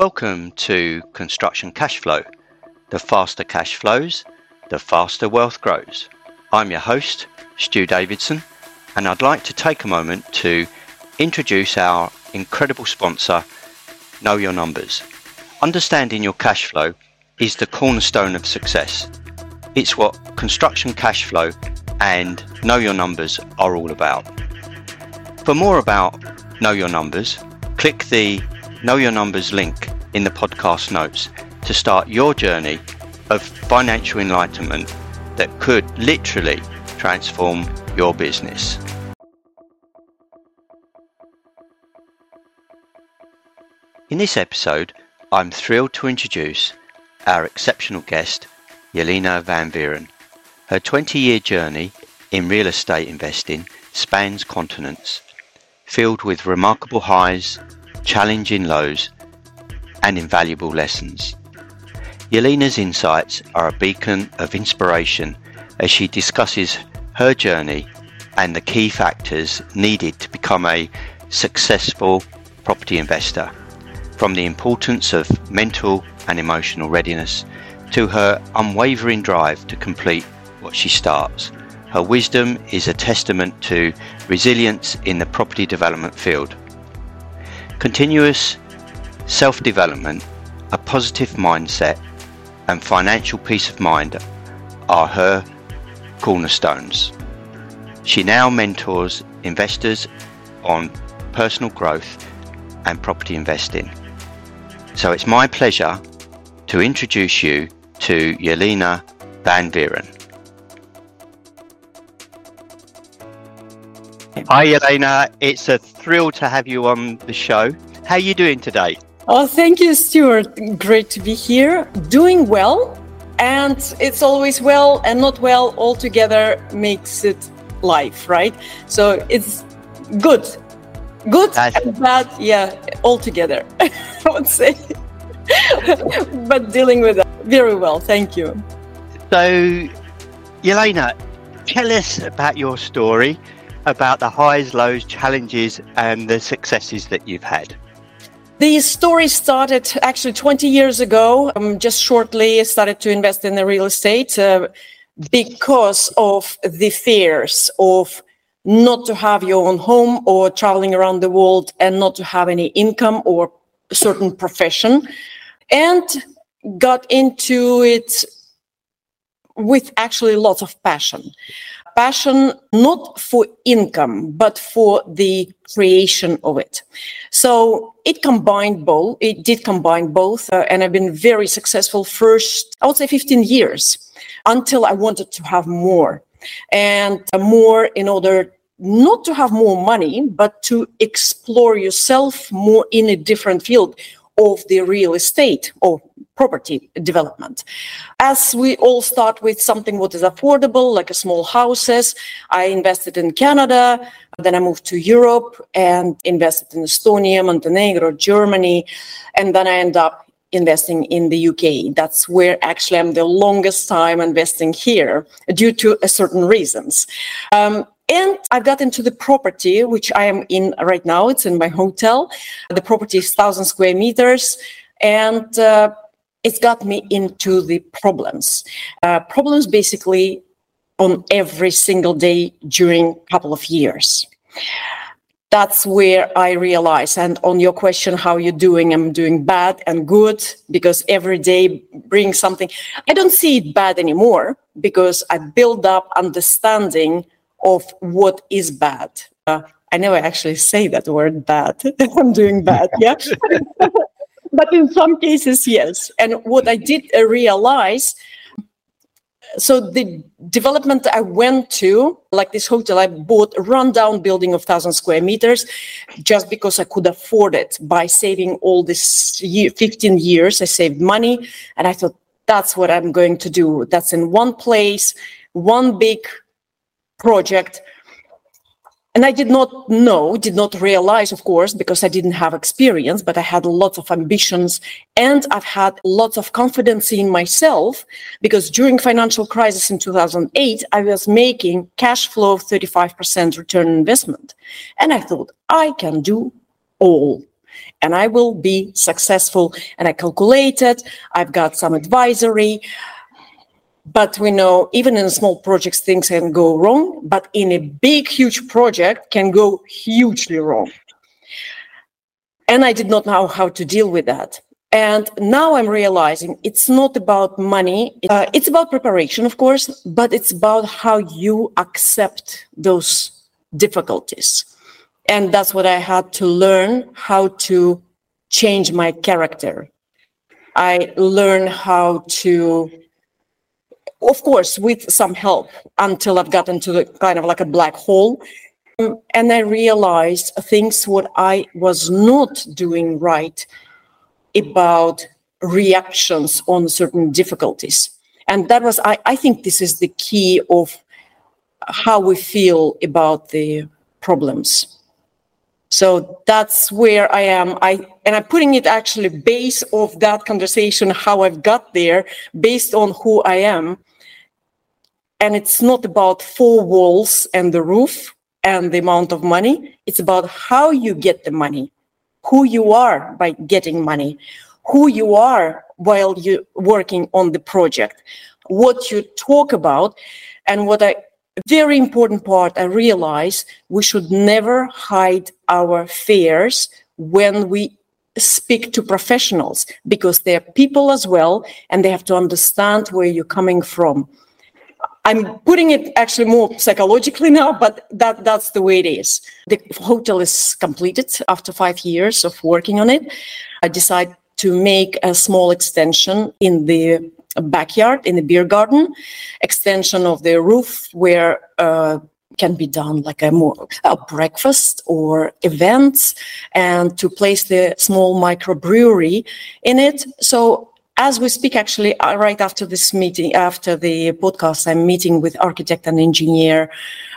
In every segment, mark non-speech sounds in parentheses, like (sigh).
Welcome to Construction Cash Flow. The faster cash flows, the faster wealth grows. I'm your host, Stu Davidson, and I'd like to take a moment to introduce our incredible sponsor, Know Your Numbers. Understanding your cash flow is the cornerstone of success. It's what construction cash flow and Know Your Numbers are all about. For more about Know Your Numbers, click the Know Your Numbers link in the podcast notes to start your journey of financial enlightenment that could literally transform your business. In this episode, I'm thrilled to introduce our exceptional guest, Jelena van Wieren. Her 20 year journey in real estate investing spans continents, filled with remarkable highs, challenging lows, and invaluable lessons. Jelena's insights are a beacon of inspiration as she discusses her journey and the key factors needed to become a successful property investor, from the importance of mental and emotional readiness to her unwavering drive to complete what she starts. Her wisdom is a testament to resilience in the property development field. Continuous self development, a positive mindset, and financial peace of mind are her cornerstones. She now mentors investors on personal growth and property investing. So it's my pleasure to introduce you to Jelena van Wieren. Hi, Jelena, It's a thrill to have you on the show. How are you doing today? Oh, thank you, Stuart. Great to be here. Doing well. And it's always well and not well all together makes it life, right? So it's good. Good and bad, yeah, all together, (laughs) I would say. but dealing with that very well. Thank you. So, Jelena, tell us about your story, about the highs, lows, challenges, and the successes that you've had. The story started actually 20 years ago. Um, just shortly started to invest in the real estate uh, because of the fears of not to have your own home or traveling around the world and not to have any income or certain profession and got into it with actually lots of passion passion not for income but for the creation of it. So it combined both it did combine both uh, and i've been very successful first i would say 15 years until i wanted to have more. And uh, more in order not to have more money but to explore yourself more in a different field of the real estate or property development. As we all start with something what is affordable, like a small houses, I invested in Canada, then I moved to Europe and invested in Estonia, Montenegro, Germany, and then I end up investing in the UK. That's where actually I'm the longest time investing here due to certain reasons. Um, and I've got into the property, which I am in right now. It's in my hotel. The property is 1,000 square meters. And uh, it's got me into the problems. Uh, problems basically on every single day during a couple of years. That's where I realize. And on your question, how you're doing, I'm doing bad and good because every day brings something. I don't see it bad anymore because I build up understanding of what is bad. Uh, I never actually say that word bad. (laughs) I'm doing bad, yeah. (laughs) but in some cases, yes. And what I did uh, realize so the development I went to, like this hotel, I bought a rundown building of thousand square meters, just because I could afford it. By saving all this year, 15 years, I saved money, and I thought that's what I'm going to do. That's in one place, one big project. And I did not know, did not realize, of course, because I didn't have experience, but I had lots of ambitions and I've had lots of confidence in myself because during financial crisis in 2008, I was making cash flow of 35% return investment. And I thought I can do all. and I will be successful. And I calculated, I've got some advisory. But we know even in small projects, things can go wrong. But in a big, huge project, can go hugely wrong. And I did not know how to deal with that. And now I'm realizing it's not about money. Uh, it's about preparation, of course, but it's about how you accept those difficulties. And that's what I had to learn how to change my character. I learned how to, of course, with some help until I've gotten to the kind of like a black hole. Um, and I realized things what I was not doing right about reactions on certain difficulties. And that was, I, I think this is the key of how we feel about the problems. So that's where I am. I and I'm putting it actually based of that conversation, how I've got there, based on who I am. And it's not about four walls and the roof and the amount of money. It's about how you get the money who you are by getting money, who you are while you're working on the project, what you talk about, and what I very important part I realize we should never hide our fears when we speak to professionals because they're people as well and they have to understand where you're coming from. I'm putting it actually more psychologically now, but that, that's the way it is. The hotel is completed after five years of working on it. I decided to make a small extension in the backyard, in the beer garden, extension of the roof where uh, can be done like a more a breakfast or events and to place the small microbrewery in it. So as we speak, actually, uh, right after this meeting, after the podcast, I'm meeting with architect and engineer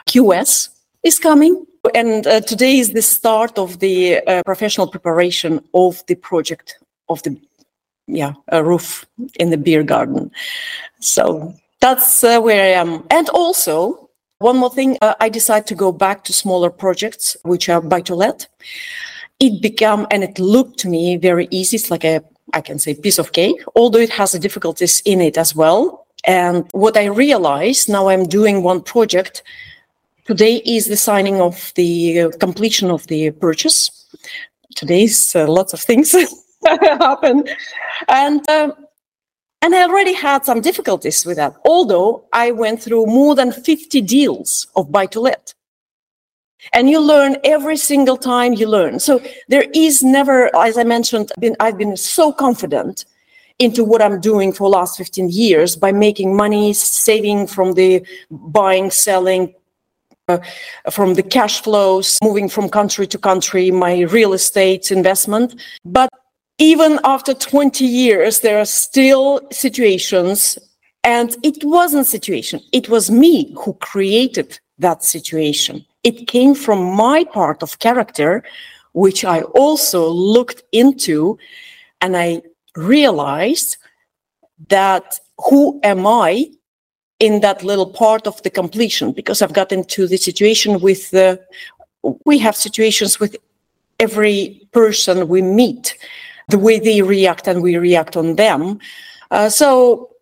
QS is coming. And uh, today is the start of the uh, professional preparation of the project of the yeah roof in the beer garden. So that's uh, where I am. And also, one more thing, uh, I decided to go back to smaller projects, which are buy to let. It became, and it looked to me very easy. It's like a I can say piece of cake, although it has difficulties in it as well. And what I realized now I'm doing one project. Today is the signing of the uh, completion of the purchase. Today's uh, lots of things (laughs) happen. And um, and I already had some difficulties with that, although I went through more than 50 deals of buy to let and you learn every single time you learn. So there is never as i mentioned been, i've been so confident into what i'm doing for last 15 years by making money saving from the buying selling uh, from the cash flows moving from country to country my real estate investment. But even after 20 years there are still situations and it wasn't situation. It was me who created that situation it came from my part of character, which I also looked into, and I realized that who am I in that little part of the completion? Because I've got into the situation with the, we have situations with every person we meet, the way they react and we react on them. Uh, so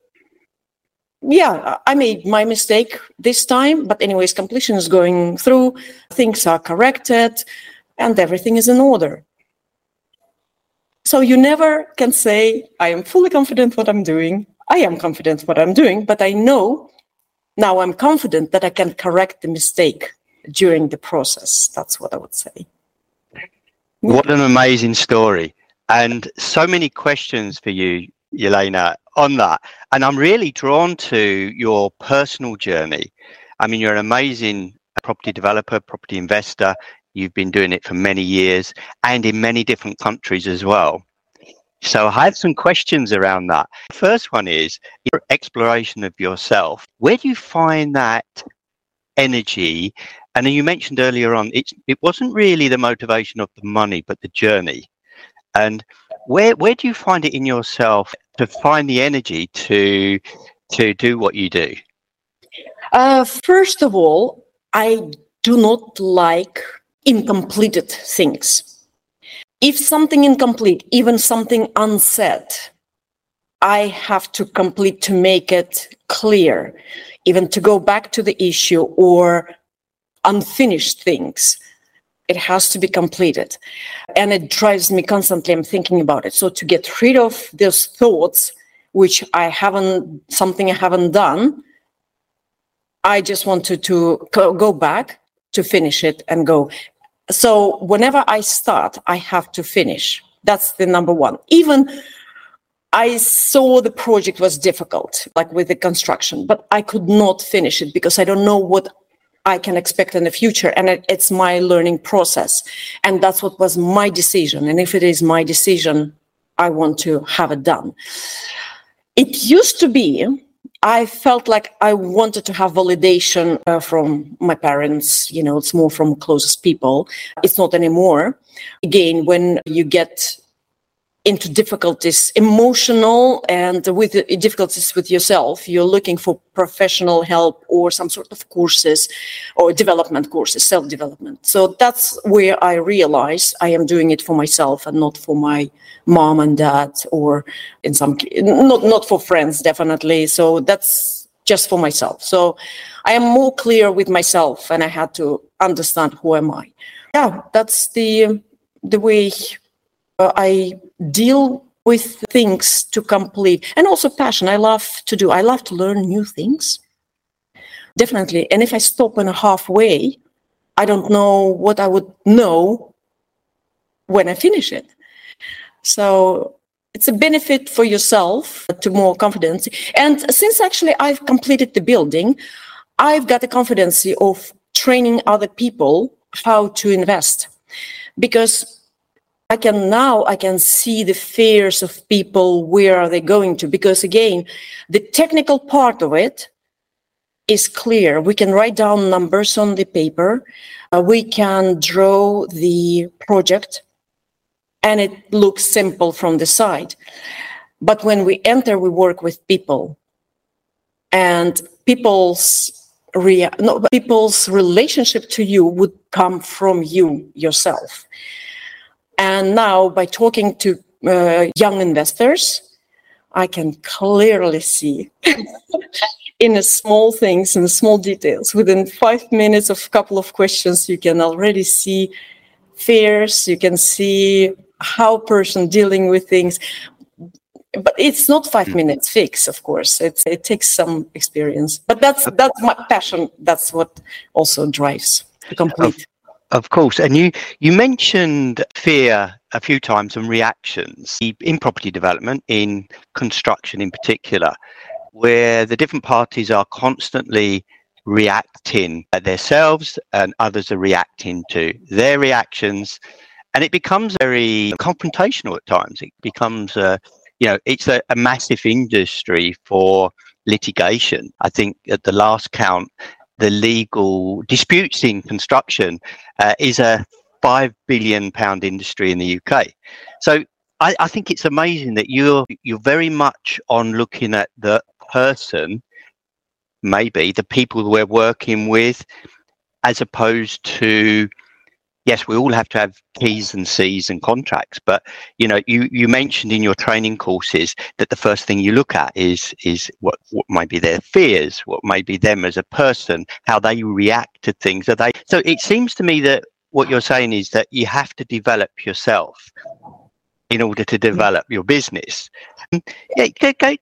yeah, I made my mistake this time, but anyways, completion is going through, things are corrected, and everything is in order. So you never can say, I am fully confident what I'm doing. I am confident what I'm doing, but I know now I'm confident that I can correct the mistake during the process. That's what I would say. What an amazing story. And so many questions for you, Jelena, on that. And I'm really drawn to your personal journey. I mean, you're an amazing property developer, property investor. You've been doing it for many years and in many different countries as well. So I have some questions around that. First one is your exploration of yourself. Where do you find that energy? And you mentioned earlier on, it, it wasn't really the motivation of the money, but the journey. And where where do you find it in yourself to find the energy to to do what you do? Uh, first of all, I do not like incompleted things. if something incomplete, even something unsaid, I have to complete to make it clear, even to go back to the issue or unfinished things. It has to be completed. And it drives me constantly. I'm thinking about it. So to get rid of those thoughts, which I haven't, something I haven't done, I just wanted to go back to finish it and go. So whenever I start, I have to finish. That's the number one. Even I saw the project was difficult, like with the construction, but I could not finish it because I don't know what I can expect in the future. And it, it's my learning process. And that's what was my decision. And if it is my decision, I want to have it done. It used to be I felt like I wanted to have validation uh, from my parents. You know, it's more from closest people. It's not anymore. Again, when you get into difficulties, emotional and with difficulties with yourself, you're looking for professional help or some sort of courses or development courses, self development. So that's where I realize I am doing it for myself and not for my mom and dad or in some not not for friends definitely. So that's just for myself. So I am more clear with myself and I had to understand who am I. Yeah, that's the the way Uh, I deal with things to complete and also passion. I love to do, I love to learn new things. Definitely. And if I stop in a halfway, I don't know what I would know when I finish it. So it's a benefit for yourself to more confidence. And since actually I've completed the building, I've got the confidence of training other people how to invest because I can now I can see the fears of people where are they going to? Because again the technical part of it is clear. We can write down numbers on the paper. Uh, we can draw the project and it looks simple from the side. But when we enter we work with people. And people's rea- no, people's relationship to you would come from you yourself and now, by talking to uh, young investors, I can clearly see (laughs) in the small things and small details. Within five minutes of a couple of questions, you can already see fears. You can see how person dealing with things. But it's not five hmm. minutes fix, of course. It's, it takes some experience. But that's that's my passion. That's what also drives to complete. Of course, and you you mentioned fear a few times and reactions in property development, in construction in particular, where the different parties are constantly reacting at themselves and others are reacting to their reactions, and it becomes very confrontational at times. It becomes a you know it's a, a massive industry for litigation. I think at the last count, the legal disputes in construction uh, is a five billion pound industry in the UK. So I, I, think it's amazing that you're you're very much on looking at the person, maybe the people we're working with, as opposed to yes, we all have to have T's and C's and contracts, but you know, you, you mentioned in your training courses that the first thing you look at is is what, what might be their fears, what might be them as a person, how they react to things. Are they so it seems to me that what you're saying is that you have to develop yourself in order to develop your business. Yeah,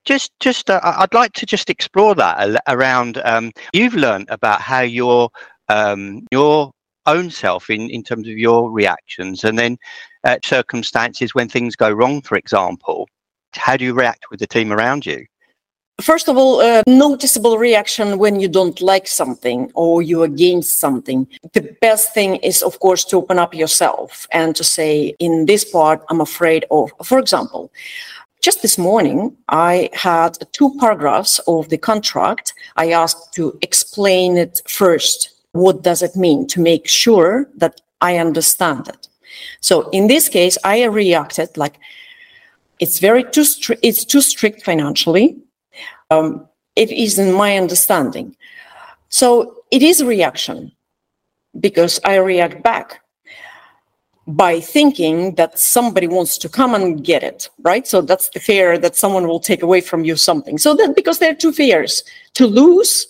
just just uh, I'd like to just explore that around. Um, you've learned about how your um, your own self in, in terms of your reactions and then uh, circumstances when things go wrong, for example, how do you react with the team around you? First of all, a noticeable reaction when you don't like something or you're against something. The best thing is, of course, to open up yourself and to say, in this part, I'm afraid of, for example, just this morning, I had two paragraphs of the contract. I asked to explain it first what does it mean to make sure that I understand it. So in this case, I reacted like it's very too strict. It's too strict financially. Um, it isn't my understanding. So it is a reaction because I react back. by thinking that somebody wants to come and get it, right? So that's the fear that someone will take away from you something. So that because there are two fears to lose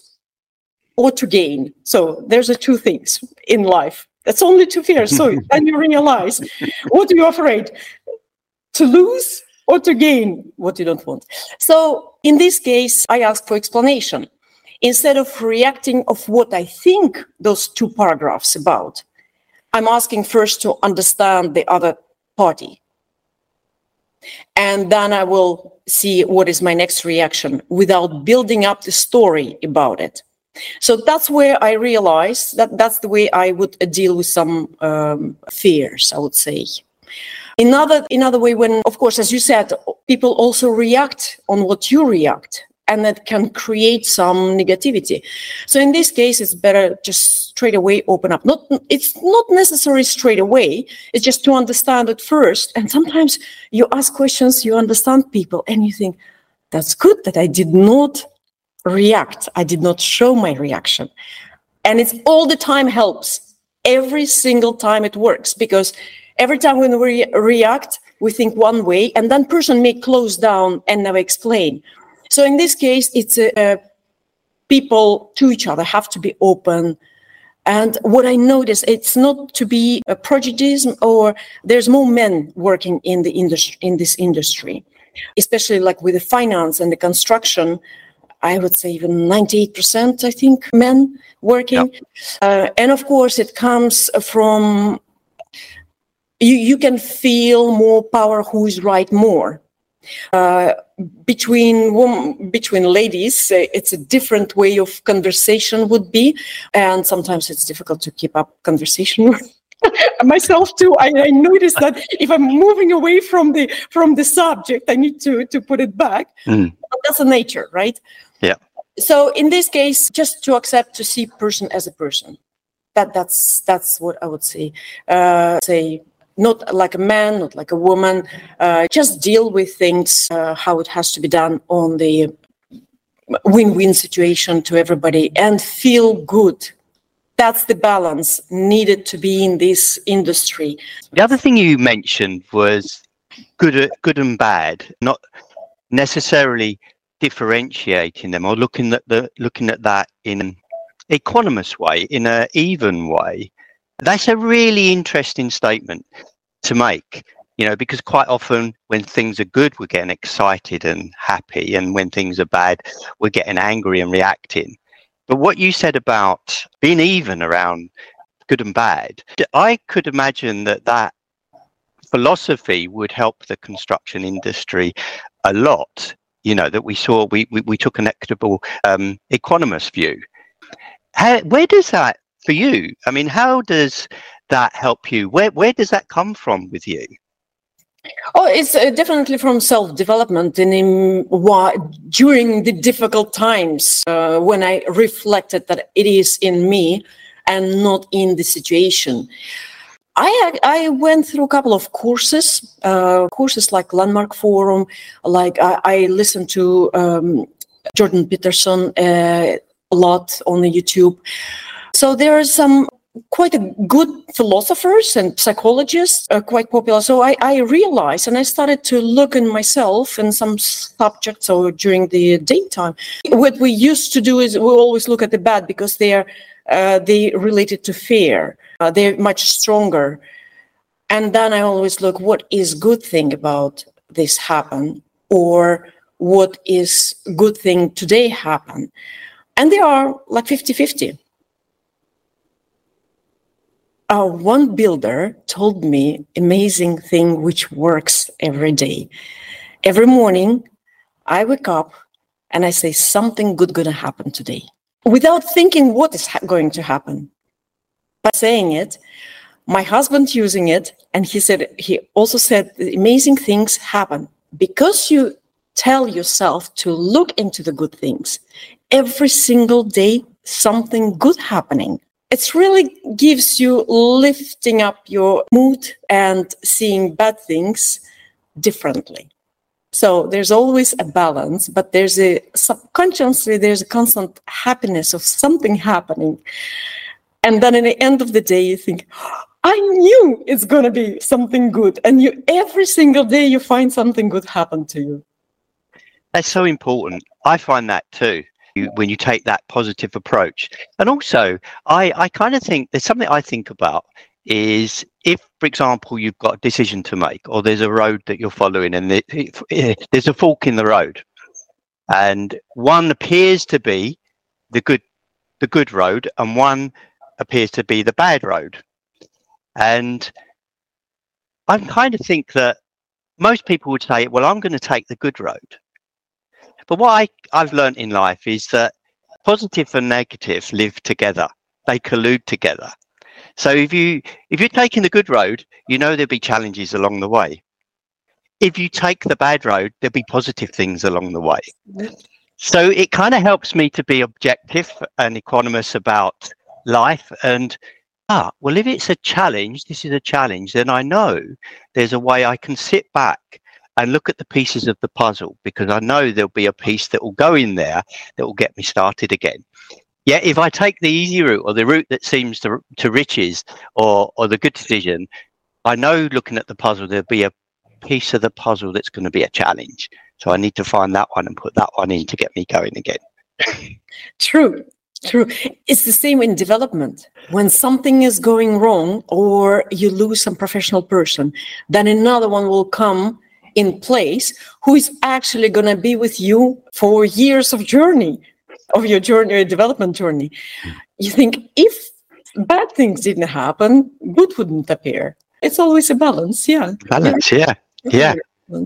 or to gain. So there's a two things in life. That's only two fears. So (laughs) then you realize what are you afraid? To lose or to gain what you don't want. So in this case, I ask for explanation. Instead of reacting of what I think those two paragraphs about, I'm asking first to understand the other party. And then I will see what is my next reaction without building up the story about it. So that's where I realized that that's the way I would deal with some um, fears, I would say. Another, another way when, of course, as you said, people also react on what you react and that can create some negativity. So in this case, it's better just straight away open up. Not it's not necessary straight away. It's just to understand it first. And sometimes you ask questions, you understand people, and you think, that's good that I did not react. I did not show my reaction. And it's all the time helps. Every single time it works because every time when we react, we think one way, and then person may close down and never explain. So in this case, it's uh, people to each other have to be open. And what I notice, it's not to be a prejudice or there's more men working in the industry in this industry, especially like with the finance and the construction. I would say even 98%, I think, men working. Yep. Uh, and of course, it comes from you, you can feel more power who is right more. Uh, between women, between ladies, uh, it's a different way of conversation would be, and sometimes it's difficult to keep up conversation. (laughs) myself too I, I notice that if i'm moving away from the from the subject i need to to put it back mm. that's a nature right yeah so in this case just to accept to see person as a person that that's that's what i would say uh, say not like a man, not like a woman. Uh, just deal with things uh, how it has to be done on the win-win situation to everybody and feel good. That's the balance needed to be in this industry. The other thing you mentioned was good, good and bad, not necessarily differentiating them or looking at the looking at that in an equanimous way, in an even way. That's a really interesting statement to make, you know, because quite often when things are good, we're getting excited and happy, and when things are bad, we're getting angry and reacting. But what you said about being even around good and bad, I could imagine that that philosophy would help the construction industry a lot. You know, that we saw, we, we, we took an equitable, um, equanimous view. How, where does that for you? I mean, how does that help you? Where where does that come from with you? Oh, it's uh, definitely from self development and in, why, during the difficult times uh, when I reflected that it is in me and not in the situation. I I went through a couple of courses, uh, courses like Landmark Forum, like I, I listened to um, Jordan Peterson uh, a lot on YouTube. So there are some quite a good philosophers and psychologists are quite popular. So I, I realized and I started to look in myself in some subjects or during the daytime. What we used to do is we always look at the bad because they are uh, they related to fear. Uh, they're much stronger. And then I always look what is good thing about this happen or what is good thing today happen. And they are like 50 50 uh, one builder told me amazing thing which works every day. Every morning, I wake up and I say something good gonna happen today, without thinking what is going to happen. By saying it, my husband using it, and he said he also said amazing things happen because you tell yourself to look into the good things. Every single day, something good happening it really gives you lifting up your mood and seeing bad things differently. So there's always a balance, but there's a subconsciously there's a constant happiness of something happening. And then at the end of the day, you think, I knew it's going to be something good. And you every single day you find something good happen to you. That's so important. I find that too. You, when you take that positive approach, and also I, I kind of think there's something I think about is if, for example, you've got a decision to make, or there's a road that you're following, and it, it, eh, there's a fork in the road, and one appears to be the good, the good road, and one appears to be the bad road and I kind of think that most people would say, well, I'm going to take the good road. But what I, I've learned in life is that positive and negative live together. They collude together. So if you if you're taking the good road, you know there'll be challenges along the way. If you take the bad road, there'll be positive things along the way. So it kind of helps me to be objective and equanimous about life and ah, well, if it's a challenge, this is a challenge, then I know there's a way I can sit back and look at the pieces of the puzzle because I know there'll be a piece that will go in there that will get me started again. Yeah, if I take the easy route or the route that seems to, to riches or, or the good decision, I know looking at the puzzle, there'll be a piece of the puzzle that's going to be a challenge. So I need to find that one and put that one in to get me going again. True. True. It's the same in development. When something is going wrong or you lose some professional person, then another one will come in place who is actually going to be with you for years of journey, of your journey, your development journey. Hmm. You think if bad things didn't happen, good wouldn't appear. It's always a balance. Yeah. Balance. Yeah. Yeah.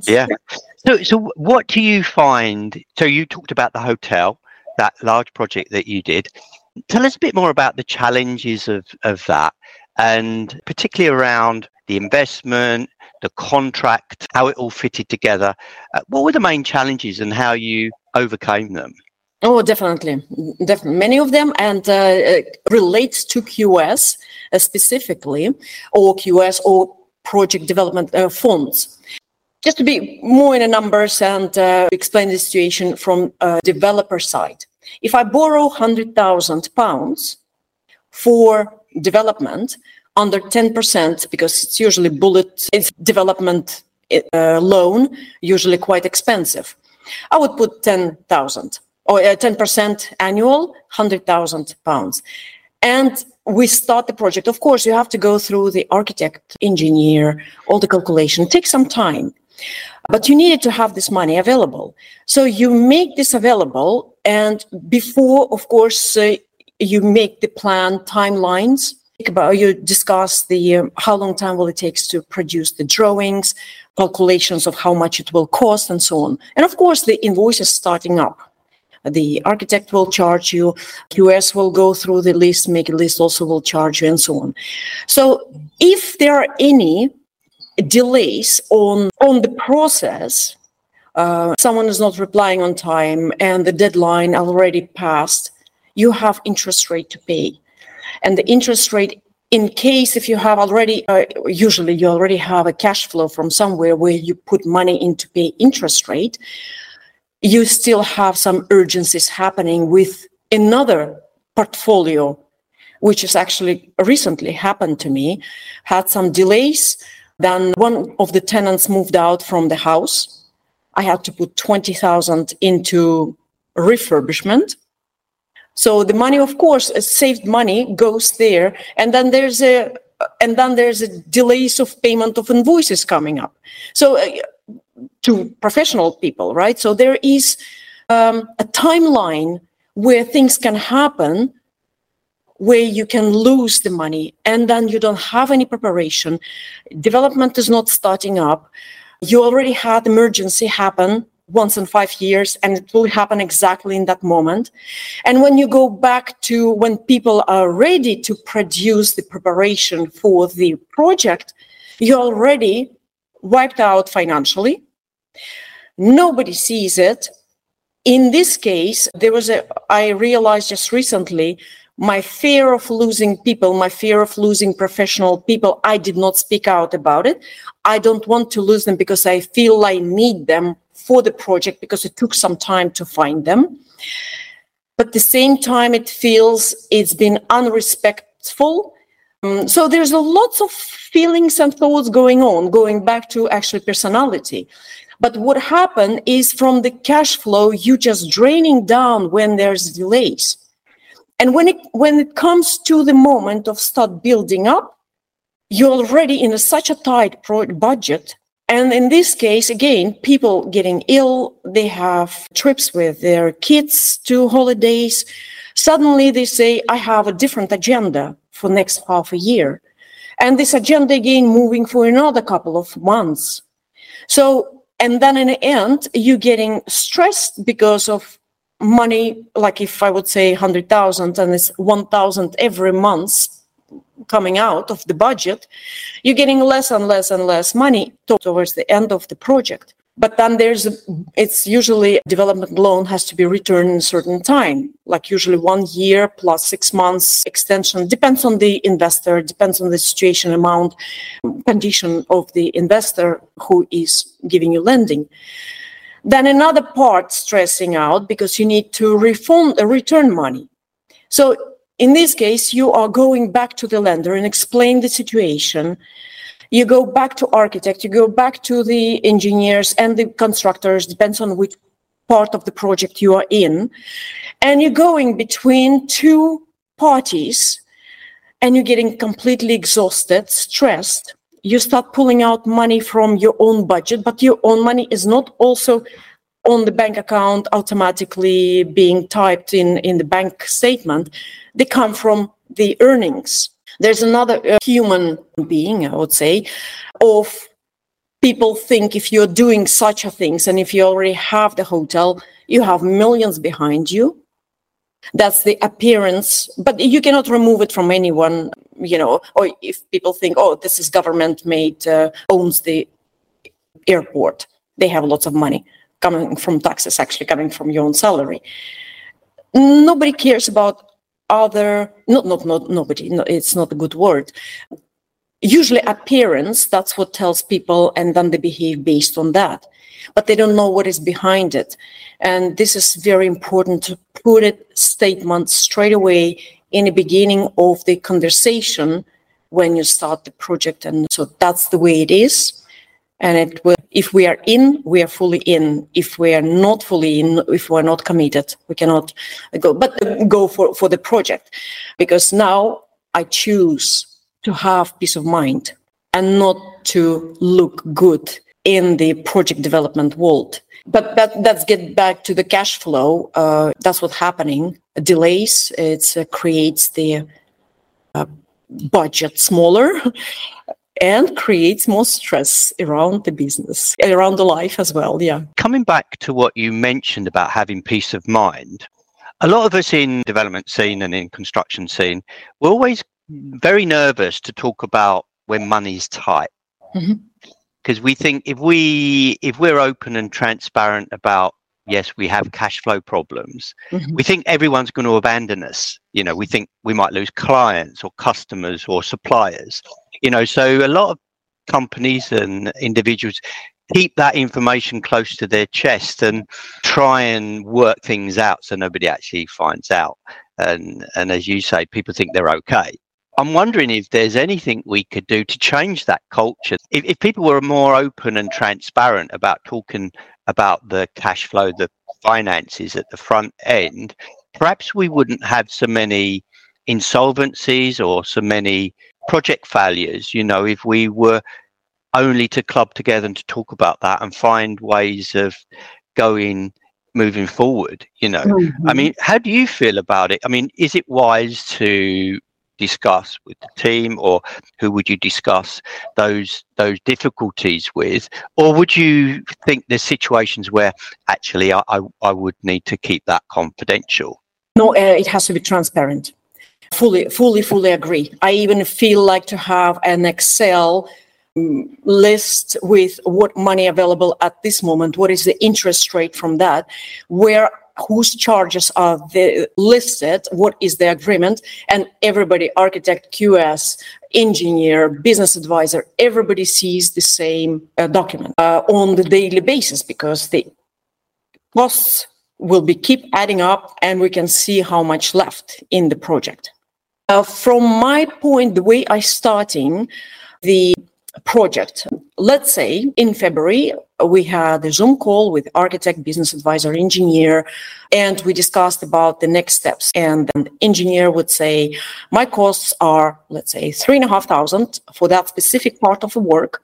Yeah. So, so what do you find? So you talked about the hotel that large project that you did. Tell us a bit more about the challenges of, of that and particularly around the investment, the contract, how it all fitted together. Uh, what were the main challenges and how you overcame them? Oh, definitely, definitely. Many of them and uh, relates to QS uh, specifically, or QS or project development uh, funds. Just to be more in the numbers and uh, explain the situation from a developer side. If I borrow 100,000 pounds for development under 10%, because it's usually bullet, it's development uh, loan, usually quite expensive, I would put 10,000 or uh, 10% annual, 100,000 pounds. And we start the project. Of course, you have to go through the architect, engineer, all the calculation. It takes some time. But you needed to have this money available. So you make this available, and before, of course, uh, you make the plan timelines. About you discuss the um, how long time will it takes to produce the drawings, calculations of how much it will cost, and so on. And of course, the invoice is starting up. The architect will charge you. QS will go through the list, make a list, also will charge you, and so on. So if there are any delays on on the process uh, someone is not replying on time and the deadline already passed you have interest rate to pay. And the interest rate in case if you have already uh, usually you already have a cash flow from somewhere where you put money in to pay interest rate you still have some urgencies happening with another portfolio which has actually recently happened to me had some delays then one of the tenants moved out from the house. I had to put 20,000 into refurbishment. So the money, of course, saved money goes there. And then there's a, and then there's a delays of payment of invoices coming up. So uh, to professional people, right? So there is um, a timeline where things can happen where you can lose the money and then you don't have any preparation. Development is not starting up. You already had emergency happen once in five years and it will happen exactly in that moment. And when you go back to when people are ready to produce the preparation for the project, you're already wiped out financially. Nobody sees it. In this case, there was a, I realized just recently my fear of losing people, my fear of losing professional people, I did not speak out about it. I don't want to lose them because I feel I need them for the project because it took some time to find them. But at the same time, it feels it's been unrespectful Um, so there's a lots of feelings and thoughts going on, going back to actually personality. But what happened is from the cash flow, you just draining down when there's delays. And when it when it comes to the moment of start building up, you're already in a, such a tight budget. And in this case, again, people getting ill, they have trips with their kids to holidays. Suddenly they say, I have a different agenda for next half a year. And this agenda again moving for another couple of months. So, and then in the end, you're getting stressed because of money, like if I would say 100,000 and it's 1,000 every month coming out of the budget, you're getting less and less and less money towards the end of the project. But then there's, a, it's usually a development loan has to be returned in a certain time, like usually one year plus six months extension. Depends on the investor, depends on the situation, amount, condition of the investor who is giving you lending. Then another part stressing out because you need to refund, uh, return money. So in this case, you are going back to the lender and explain the situation. You go back to architect, you go back to the engineers and the constructors, depends on which part of the project you are in. And you're going between two parties and you're getting completely exhausted, stressed you start pulling out money from your own budget, but your own money is not also on the bank account automatically being typed in, in the bank statement. They come from the earnings. There's another uh, human being, I would say, of people think if you're doing such a things and if you already have the hotel, you have millions behind you. That's the appearance, but you cannot remove it from anyone you know, or if people think, oh, this is government made, uh, owns the airport, they have lots of money coming from taxes, actually coming from your own salary. Nobody cares about other, not, not, not nobody, no, it's not a good word. Usually appearance, that's what tells people, and then they behave based on that. But they don't know what is behind it. And this is very important to put it statement straight away in the beginning of the conversation when you start the project. And so that's the way it is. And it will, if we are in, we are fully in. If we are not fully in, if we are not committed, we cannot go, but go for, for the project. Because now I choose to have peace of mind and not to look good in the project development world. But that, let's get back to the cash flow. Uh, that's what's happening. Delays, it uh, creates the uh, budget smaller (laughs) and creates more stress around the business, around the life as well. Yeah. Coming back to what you mentioned about having peace of mind, a lot of us in development scene and in construction scene, we're always very nervous to talk about when money's tight. Mm-hmm because we think if we if we're open and transparent about yes we have cash flow problems mm-hmm. we think everyone's going to abandon us. You know we think we might lose clients or customers or suppliers. You know so a lot of companies and individuals keep that information close to their chest and try and work things out so nobody actually finds out. And and as you say people think they're okay I'm wondering if there's anything we could do to change that culture. If, if people were more open and transparent about talking about the cash flow, the finances at the front end, perhaps we wouldn't have so many insolvencies or so many project failures. You know, if we were only to club together and to talk about that and find ways of going moving forward you know mm-hmm. i mean how do you feel about it i mean is it wise to discuss with the team or who would you discuss those those difficulties with? Or would you think there's situations where actually I, I, I would need to keep that confidential? No uh, it has to be transparent. Fully fully fully agree. I even feel like to have an excel mm, list with what money available at this moment what is the interest rate from that where whose charges are the, listed, what is the agreement, and everybody, architect, QS, engineer, business advisor, everybody sees the same uh, document uh, on the daily basis because the costs will be keep adding up and we can see how much left in the project. Uh, from my point, the way I starting the project. Let's say in February, we had a Zoom call with architect, business advisor, engineer, and we discussed about the next steps. And the engineer would say, my costs are, let's say, three and a half thousand for that specific part of the work.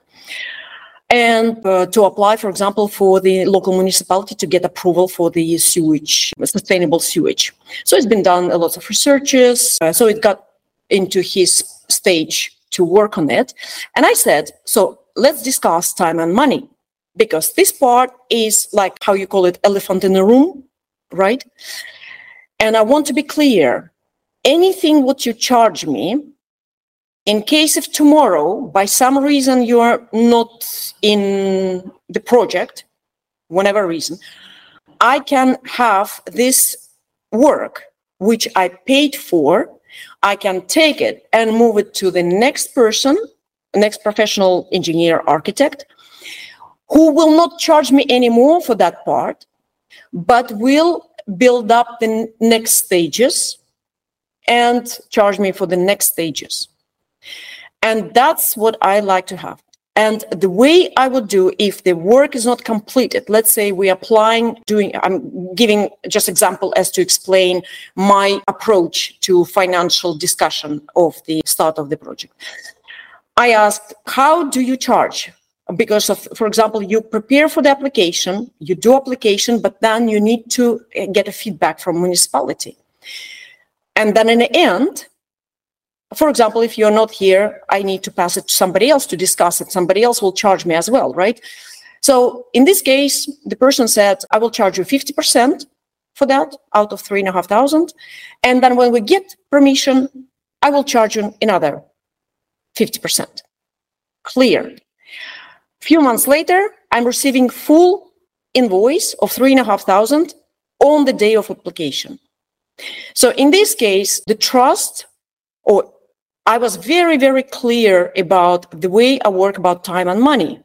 And uh, to apply, for example, for the local municipality to get approval for the sewage, sustainable sewage. So it's been done a lot of researches. Uh, so it got into his stage to work on it. And I said, so let's discuss time and money because this part is like how you call it elephant in the room, right? And I want to be clear anything what you charge me, in case if tomorrow, by some reason, you are not in the project, whatever reason, I can have this work which I paid for I can take it and move it to the next person, next professional engineer architect, who will not charge me anymore for that part, but will build up the next stages and charge me for the next stages. And that's what I like to have. And the way I would do if the work is not completed, let's say we're applying, doing, I'm giving just example as to explain my approach to financial discussion of the start of the project. I asked, how do you charge? Because of, for example, you prepare for the application, you do application, but then you need to eh, get a feedback from municipality. And then in the end, for example, if you're not here, I need to pass it to somebody else to discuss it. Somebody else will charge me as well, right? So in this case, the person said, I will charge you 50% for that out of three and a half thousand. And then when we get permission, I will charge you another 50%. Clear. Few months later, I'm receiving full invoice of three and a half thousand on the day of application. So in this case, the trust or I was very, very clear about the way I work about time and money.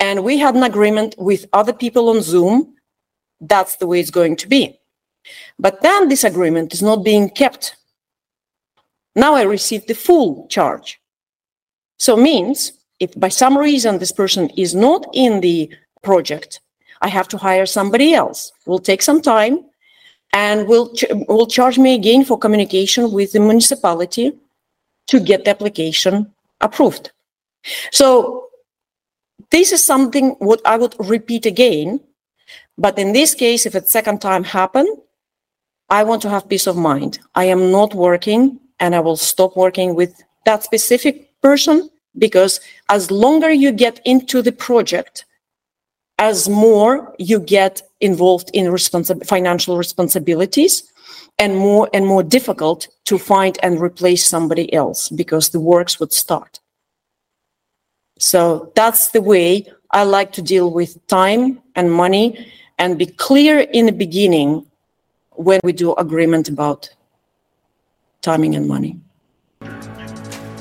And we had an agreement with other people on Zoom. That's the way it's going to be. But then this agreement is not being kept. Now I receive the full charge. So means if by some reason this person is not in the project, I have to hire somebody else. Will take some time and will ch- will charge me again for communication with the municipality to get the application approved. So this is something what I would repeat again. But in this case, if it's second time happen, I want to have peace of mind. I am not working and I will stop working with that specific person because as longer you get into the project, as more you get involved in responsi- financial responsibilities, and more and more difficult to find and replace somebody else because the works would start. So that's the way I like to deal with time and money and be clear in the beginning when we do agreement about timing and money.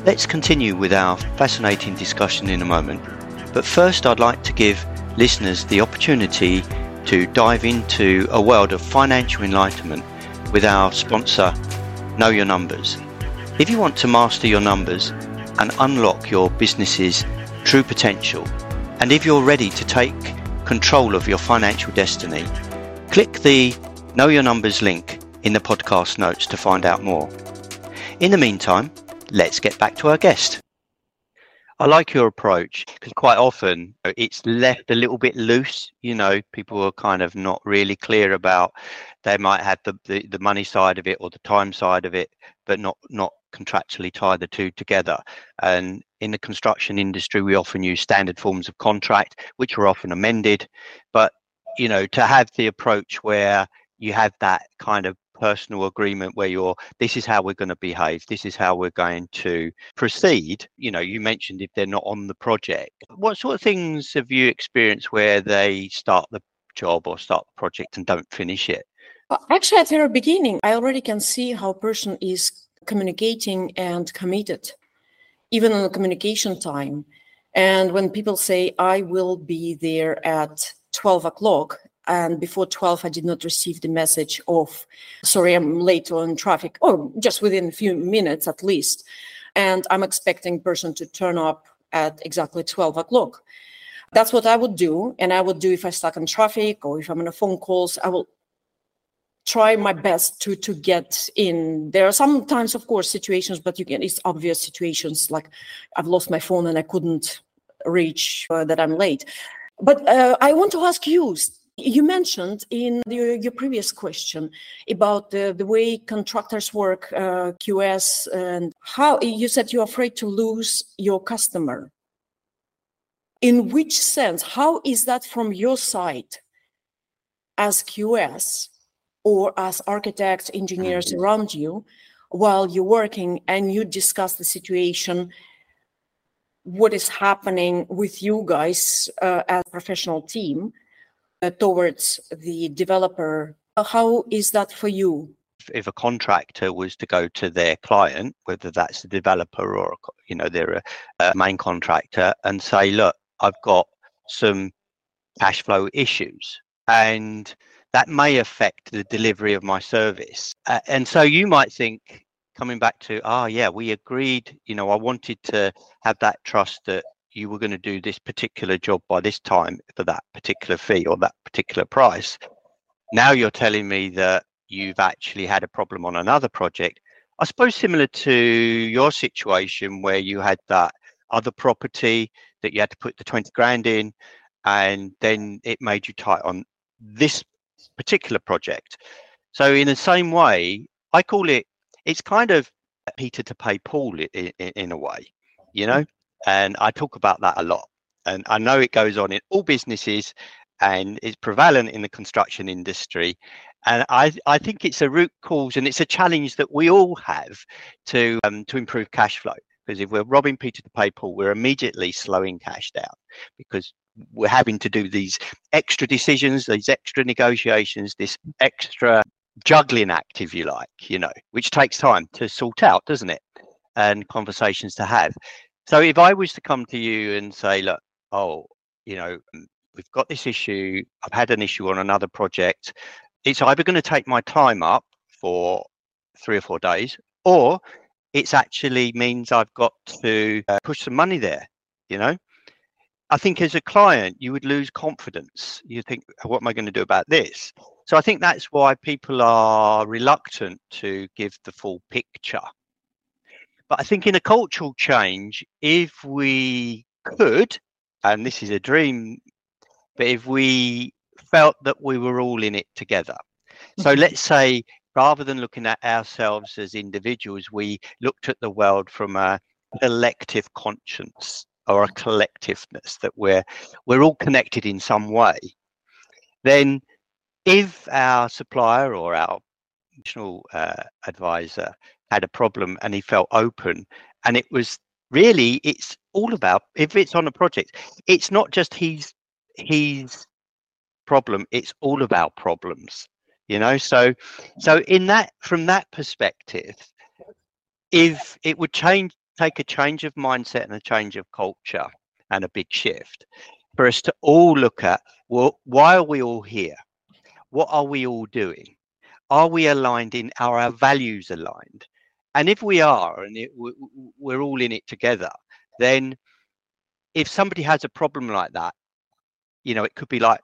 Let's continue with our fascinating discussion in a moment. But first, I'd like to give listeners the opportunity to dive into a world of financial enlightenment with our sponsor, Know Your Numbers. If you want to master your numbers and unlock your business's true potential, and if you're ready to take control of your financial destiny, click the Know Your Numbers link in the podcast notes to find out more. In the meantime, let's get back to our guest. I like your approach because quite often it's left a little bit loose. You know, people are kind of not really clear about they might have the, the, the money side of it or the time side of it, but not not contractually tie the two together. And in the construction industry, we often use standard forms of contract, which are often amended. But you know, to have the approach where you have that kind of personal agreement where you're this is how we're going to behave this is how we're going to proceed you know you mentioned if they're not on the project what sort of things have you experienced where they start the job or start the project and don't finish it Actually, at the very beginning, I already can see how person is communicating and committed, even on the communication time. And when people say, I will be there at 12 o'clock, and before 12 i did not receive the message of sorry i'm late on traffic or just within a few minutes at least. And i'm expecting person to turn up at exactly 12 o'clock. That's what i would do and i would do if i stuck in traffic or if i'm on a phone calls. I will try my best to to get in. There are sometimes of course situations but you can it's obvious situations like i've lost my phone and i couldn't reach uh, that i'm late. But uh, i want to ask you you mentioned in your, your previous question about the, the way contractors work, uh, QS, and how you said you're afraid to lose your customer. In which sense, how is that from your side as QS or as architects, engineers mm-hmm. around you while you're working and you discuss the situation? What is happening with you guys uh, as a professional team? Uh, towards the developer. How is that for you? If a contractor was to go to their client, whether that's the developer or you know they're a, a main contractor, and say, "Look, I've got some cash flow issues," and that may affect the delivery of my service. Uh, and so you might think, coming back to, ah, oh, yeah, we agreed, you know, I wanted to have that trust that you were going to do this particular job by this time for that particular fee or that particular price. Now you're telling me that you've actually had a problem on another project. I suppose similar to your situation where you had that other property that you had to put the 20 grand in and then it made you tight on this particular project. So in the same way, I call it, it's kind of Peter to pay Paul in, in, in a way, you know? And I talk about that a lot. And I know it goes on in all businesses and it's prevalent in the construction industry. And I, I think it's a root cause and it's a challenge that we all have to um, to improve cash flow. Because if we're robbing Peter to pay Paul, we're immediately slowing cash down because we're having to do these extra decisions, these extra negotiations, this extra juggling act, if you like, you know, which takes time to sort out, doesn't it? And conversations to have. So if I was to come to you and say, look, oh, you know, mm, we've got this issue, I've had an issue on another project, it's either going to take my time up for three or four days, or it's actually means I've got to uh, push some money there, you know? I think as a client, you would lose confidence. You think, what am I going to do about this? So I think that's why people are reluctant to give the full picture. But I think in a cultural change, if we could, and this is a dream, but if we felt that we were all in it together. So mm-hmm. let's say rather than looking at ourselves as individuals, we looked at the world from a collective conscience or a collectiveness that we're we're all connected in some way. Then if our supplier or our national uh, advisor had a problem and he felt open and it was really it's all about if it's on a project it's not just his his problem it's all about problems you know so so in that from that perspective if it would change take a change of mindset and a change of culture and a big shift for us to all look at well why are we all here? What are we all doing? Are we aligned in are our values aligned? And if we are, and it, we're all in it together, then if somebody has a problem like that, you know, it could be like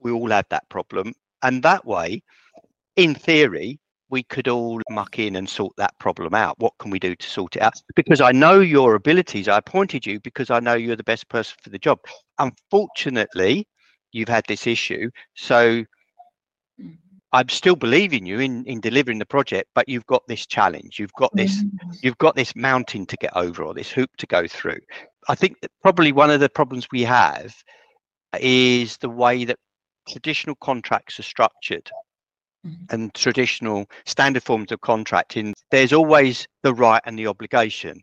we all have that problem. And that way, in theory, we could all muck in and sort that problem out. What can we do to sort it out? Because I know your abilities. I appointed you because I know you're the best person for the job. Unfortunately, you've had this issue. So I'm still believing you in in delivering the project, but you've got this challenge, you've got this, mm-hmm. you've got this mountain to get over or this hoop to go through. I think probably one of the problems we have is the way that traditional contracts are structured mm-hmm. and traditional standard forms of contracting. There's always the right and the obligation,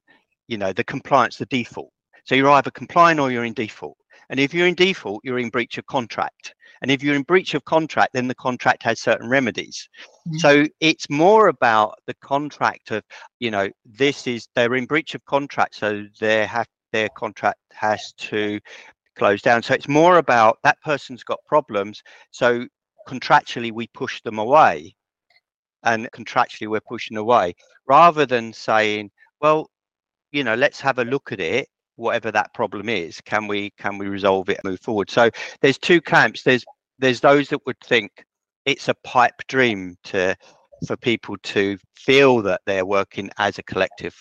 you know, the compliance, the default. So you're either complying or you're in default. And if you're in default, you're in breach of contract. And if you're in breach of contract, then the contract has certain remedies. Mm-hmm. So it's more about the contract of, you know, this is they're in breach of contract, so they have their contract has to close down. So it's more about that person's got problems. So contractually, we push them away. And contractually, we're pushing away rather than saying, well, you know, let's have a look at it whatever that problem is can we can we resolve it move forward so there's two camps there's there's those that would think it's a pipe dream to for people to feel that they're working as a collective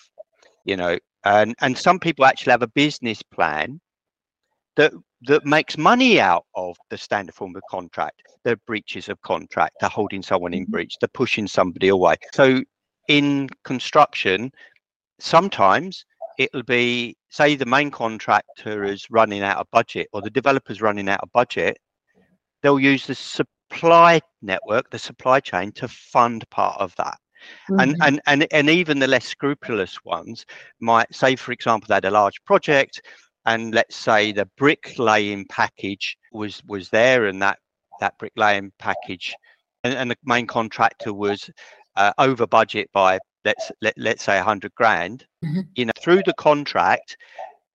you know and and some people actually have a business plan that that makes money out of the standard form of contract the breaches of contract the holding someone in mm-hmm. breach the pushing somebody away so in construction sometimes it'll be say the main contractor is running out of budget or the developer's running out of budget they'll use the supply network the supply chain to fund part of that Mm-hmm. And, and and and even the less scrupulous ones might say, for example, they had a large project, and let's say the bricklaying package was was there, and that that bricklaying package, and, and the main contractor was uh, over budget by let's let, let's say 100 grand mm-hmm. you know through the contract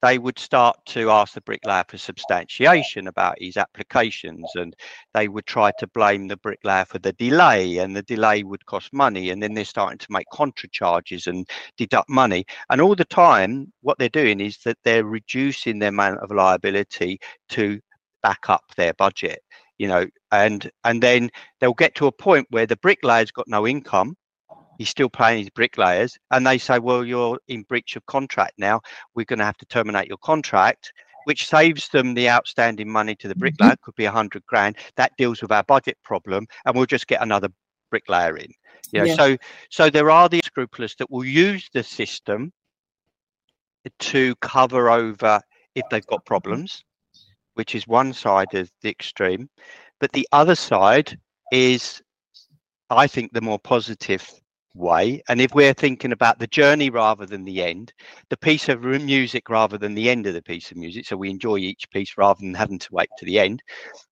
they would start to ask the bricklayer for substantiation about his applications and they would try to blame the bricklayer for the delay and the delay would cost money and then they're starting to make contra charges and deduct money. And all the time what they're doing is that they're reducing their amount of liability to back up their budget you know and and then they'll get to a point where the bricklayer's got no income he's still paying his bricklayers and they say well you're in breach of contract now. We're going to have to terminate your contract which saves them the outstanding money to the bricklayer mm-hmm. could be a hundred grand. That deals with our budget problem and we'll just get another bricklayer in. You know, yeah. so so there are the scrupulous that will use the system to cover over if they've got problems which is one side of the extreme. But the other side is i think the more positive way. And if we're thinking about the journey rather than the end, the piece of music rather than the end of the piece of music, so we enjoy each piece rather than having to wait to the end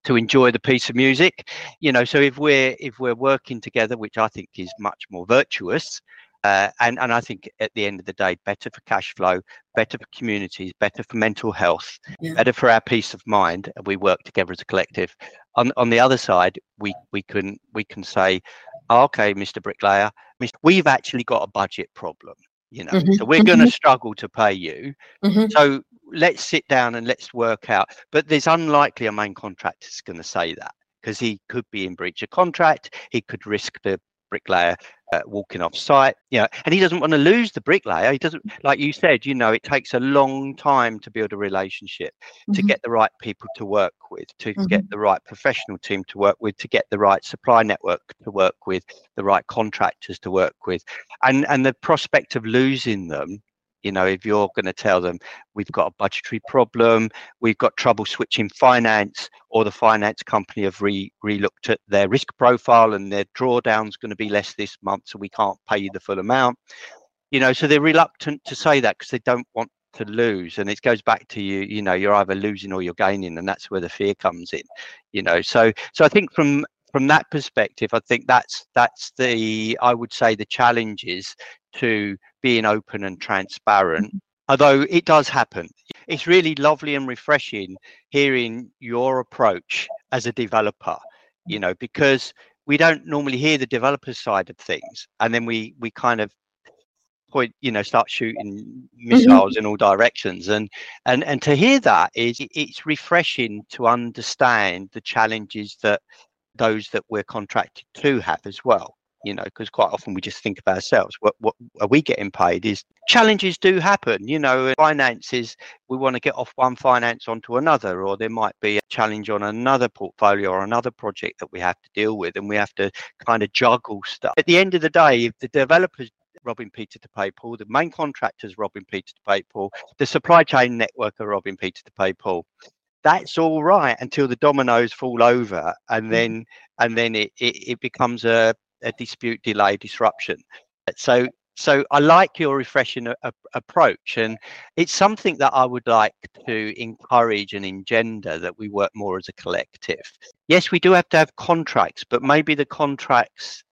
to enjoy the piece of music. You know, so if we're if we're working together, which I think is much more virtuous, uh, and and I think at the end of the day, better for cash flow, better for communities, better for mental health, yeah. better for our peace of mind. And we work together as a collective. On on the other side, we we can we can say, okay, Mr. Bricklayer, we've actually got a budget problem. You know, mm-hmm. so we're going to mm-hmm. struggle to pay you. Mm-hmm. So let's sit down and let's work out. But there's unlikely a main contractor is going to say that because he could be in breach of contract. He could risk the bricklayer uh, walking off site you know and he doesn't want to lose the bricklayer he doesn't like you said you know it takes a long time to build a relationship mm-hmm. to get the right people to work with to mm-hmm. get the right professional team to work with to get the right supply network to work with the right contractors to work with and and the prospect of losing them you know, if you're going to tell them we've got a budgetary problem, we've got trouble switching finance, or the finance company have re re looked at their risk profile and their drawdown's going to be less this month, so we can't pay you the full amount. You know, so they're reluctant to say that because they don't want to lose and it goes back to you you know you're either losing or you're gaining and that's where the fear comes in you know so so i think from from that perspective i think that's that's the i would say the challenges to being open and transparent. Mm-hmm. Although it does happen, it's really lovely and refreshing hearing your approach as a developer, you know, because we don't normally hear the developer side of things. And then we, we kind of point you know start shooting mm-hmm. missiles mm-hmm. in all directions and and and to hear that is it's refreshing to understand the challenges that those that we're contracted to have as well you know, because quite often we just think of ourselves. What what are we getting paid? Is challenges do happen, you know. Finances, we want to get off one finance onto another, or there might be a challenge on another portfolio or another project that we have to deal with, and we have to kind of juggle stuff. At the end of the day, if the developers robbing Peter to pay Paul, the main contractors robbing Peter to pay Paul, the supply chain network are robbing Peter to pay Paul that's all right until the dominoes fall over and mm-hmm. then and then it, it, it becomes a a dispute, delay, disruption. So so I like your refreshing a, a, approach, and it's something that I would like to encourage and engender that we work more as a collective. Yes, we do have to have contracts, but maybe the contracts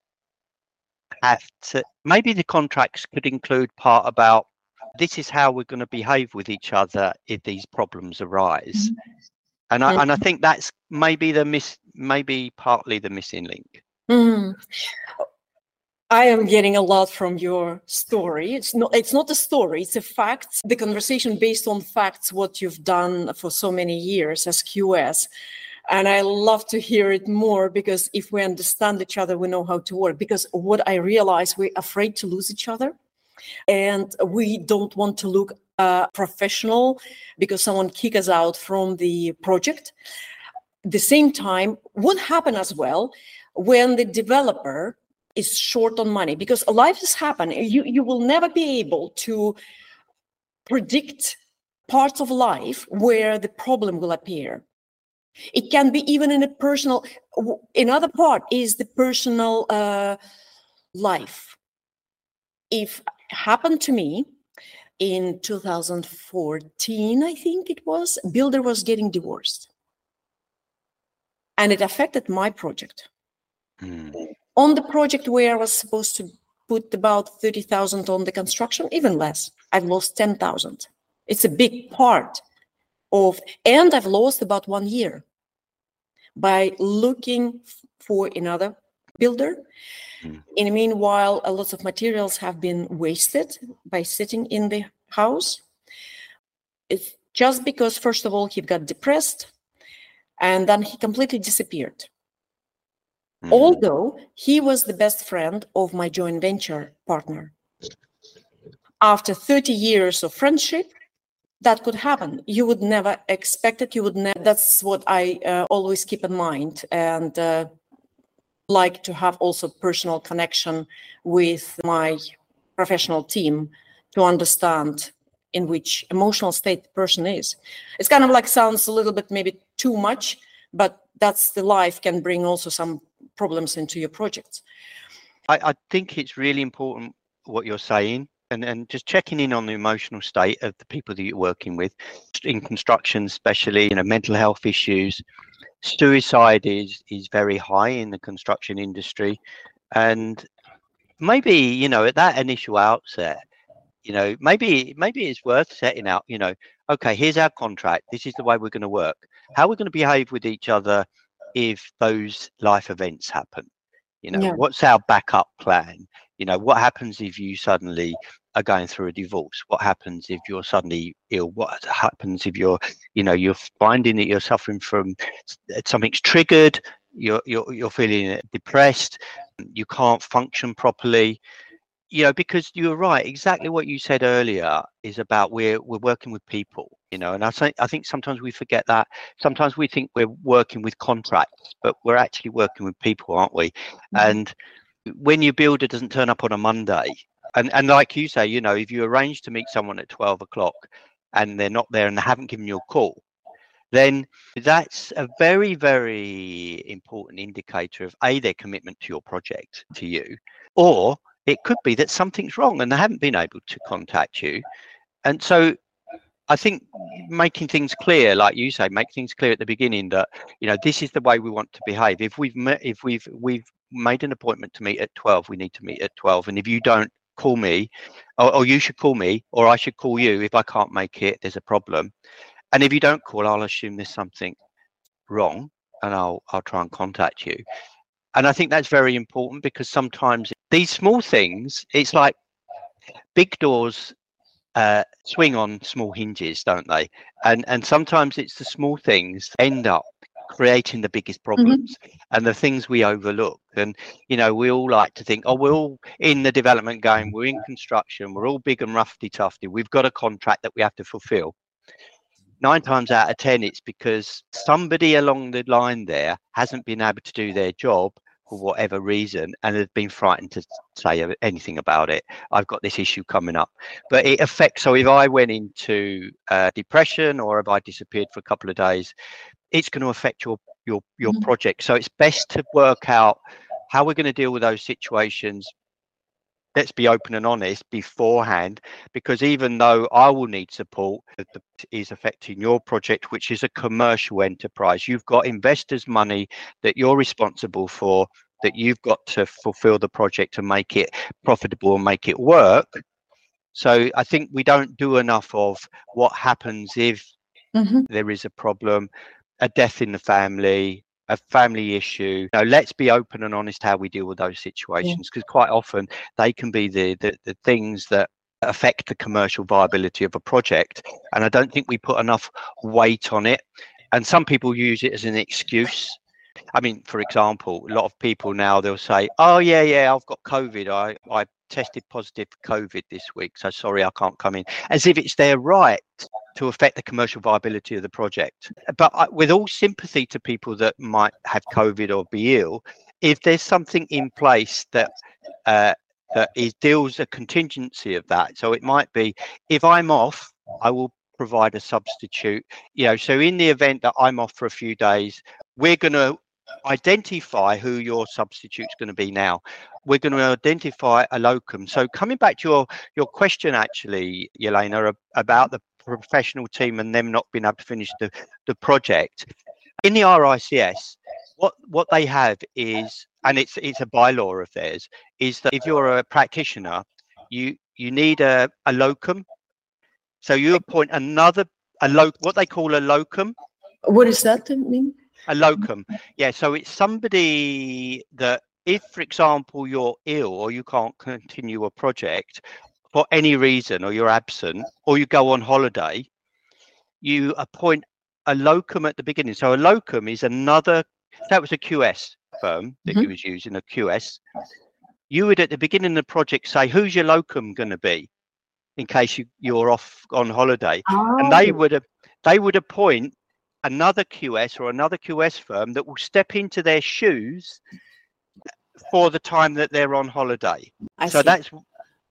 have to. Maybe the contracts could include part about this is how we're going to behave with each other if these problems arise. Mm-hmm. And I, and I mm-hmm. think that's maybe the miss, maybe partly the missing link. Mm. I am getting a lot from your story. It's not it's not a story, it's a fact. The conversation based on facts, what you've done for so many years as QS. And I love to hear it more because if we understand each other, we know how to work. Because what I realize, we're afraid to lose each other. And we don't want to look uh, professional because someone kick us out from the project. The same time, what happened as well when the developer is short on money because life has happened you you will never be able to predict parts of life where the problem will appear. It can be even in a personal another part is the personal uh, life. If happened to me in 2014 i think it was builder was getting divorced. And it affected my project mm on the project where I was supposed to put about 30,000 on the construction, even less, I've lost 10,000. It's a big part of, and I've lost about one year by looking for another builder. Mm. In the meanwhile, a lot of materials have been wasted by sitting in the house. It's just because, first of all, he got depressed and then he completely disappeared. Mm-hmm. Although he was the best friend of my joint venture partner. After 30 years of friendship, that could happen. You would never expect it. You would never. That's what I uh, always keep in mind and uh, like to have also personal connection with my professional team to understand in which emotional state the person is. It's kind of like sounds a little bit maybe too much, but that's the life can bring also some problems into your projects. I, I think it's really important what you're saying and, and just checking in on the emotional state of the people that you're working with in construction especially you know mental health issues. Suicide is is very high in the construction industry and maybe you know at that initial outset you know maybe maybe it's worth setting out you know okay here's our contract. This is the way we're going to work. How we're going to behave with each other if those life events happen? You know yeah. what's our backup plan? You know what happens if you suddenly are going through a divorce? What happens if you're suddenly ill? What happens if you're you know you're finding that you're suffering from something's triggered you're you're, you're feeling depressed you can't function properly you know because you're right exactly what you said earlier is about we're we're working with people you know and i think i think sometimes we forget that sometimes we think we're working with contracts but we're actually working with people aren't we mm-hmm. and when your builder doesn't turn up on a monday and and like you say you know if you arrange to meet someone at 12 o'clock and they're not there and they haven't given you a call then that's a very very important indicator of a their commitment to your project to you or it could be that something's wrong and they haven't been able to contact you and so I think making things clear, like you say, make things clear at the beginning that you know this is the way we want to behave. If we've met, if we've we've made an appointment to meet at twelve, we need to meet at twelve. And if you don't call me, or, or you should call me, or I should call you if I can't make it, there's a problem. And if you don't call, I'll assume there's something wrong, and I'll I'll try and contact you. And I think that's very important because sometimes these small things, it's like big doors uh, swing on small hinges, don't they? And and sometimes it's the small things end up creating the biggest mm-hmm. problems mm-hmm. and the things we overlook. And you know, we all like to think, oh, we're all in the development game, we're in construction, we're all big and roughy tufty. We've got a contract that we have to fulfill. Nine times out of ten, it's because somebody along the line there hasn't been able to do their job for whatever reason and have been frightened to say anything about it. I've got this issue coming up. But it affects so if i went into uh, depression or if i disappeared for a couple of days it's going to affect your your your mm-hmm. project. So it's best to work out how we're going to deal with those situations let's be open and honest beforehand because even though i will need support that is affecting your project which is a commercial enterprise you've got investors money that you're responsible for that you've got to fulfill the project and make it profitable and make it work So I think we don't do enough of what happens if Mhm. there is a problem, a death in the family, a family issue. You know, let's be open and honest how we deal with those situations because quite often they can be the, the the things that affect the commercial viability of a project. And I don't think we put enough weight on it. And some people use it as an excuse. I mean, for example, a lot of people now they'll say, "Oh yeah, yeah, I've got COVID. I I tested positive for COVID this week, so sorry I can't come in," as if it's their right to affect the commercial viability of the project. But I, with all sympathy to people that might have COVID or be ill, if there's something in place that uh, that is deals a contingency of that, so it might be if I'm off, I will provide a substitute. You know, so in the event that I'm off for a few days, we're going to identify who your substitute's going to be now. We're going to identify a locum. So coming back to your your question actually Jelena about the professional team and them not being able to finish the the project. In the RICS what what they have is and it's it's a bylaw of theirs is that if you're a practitioner you you need a, a locum. So you appoint another a lo- what they call a locum. What does that mean? A locum. Yeah so it's somebody that if for example you're ill or you can't continue a project for any reason or you're absent or you go on holiday you appoint a locum at the beginning. So a locum is another that was a qs firm that Mhm. you was using a qs you would at the beginning of the project say who's your locum going to be in case you, you're off on holiday? And they would they would appoint another QS or another QS firm that will step into their shoes for the time that they're on holiday. I so see. that's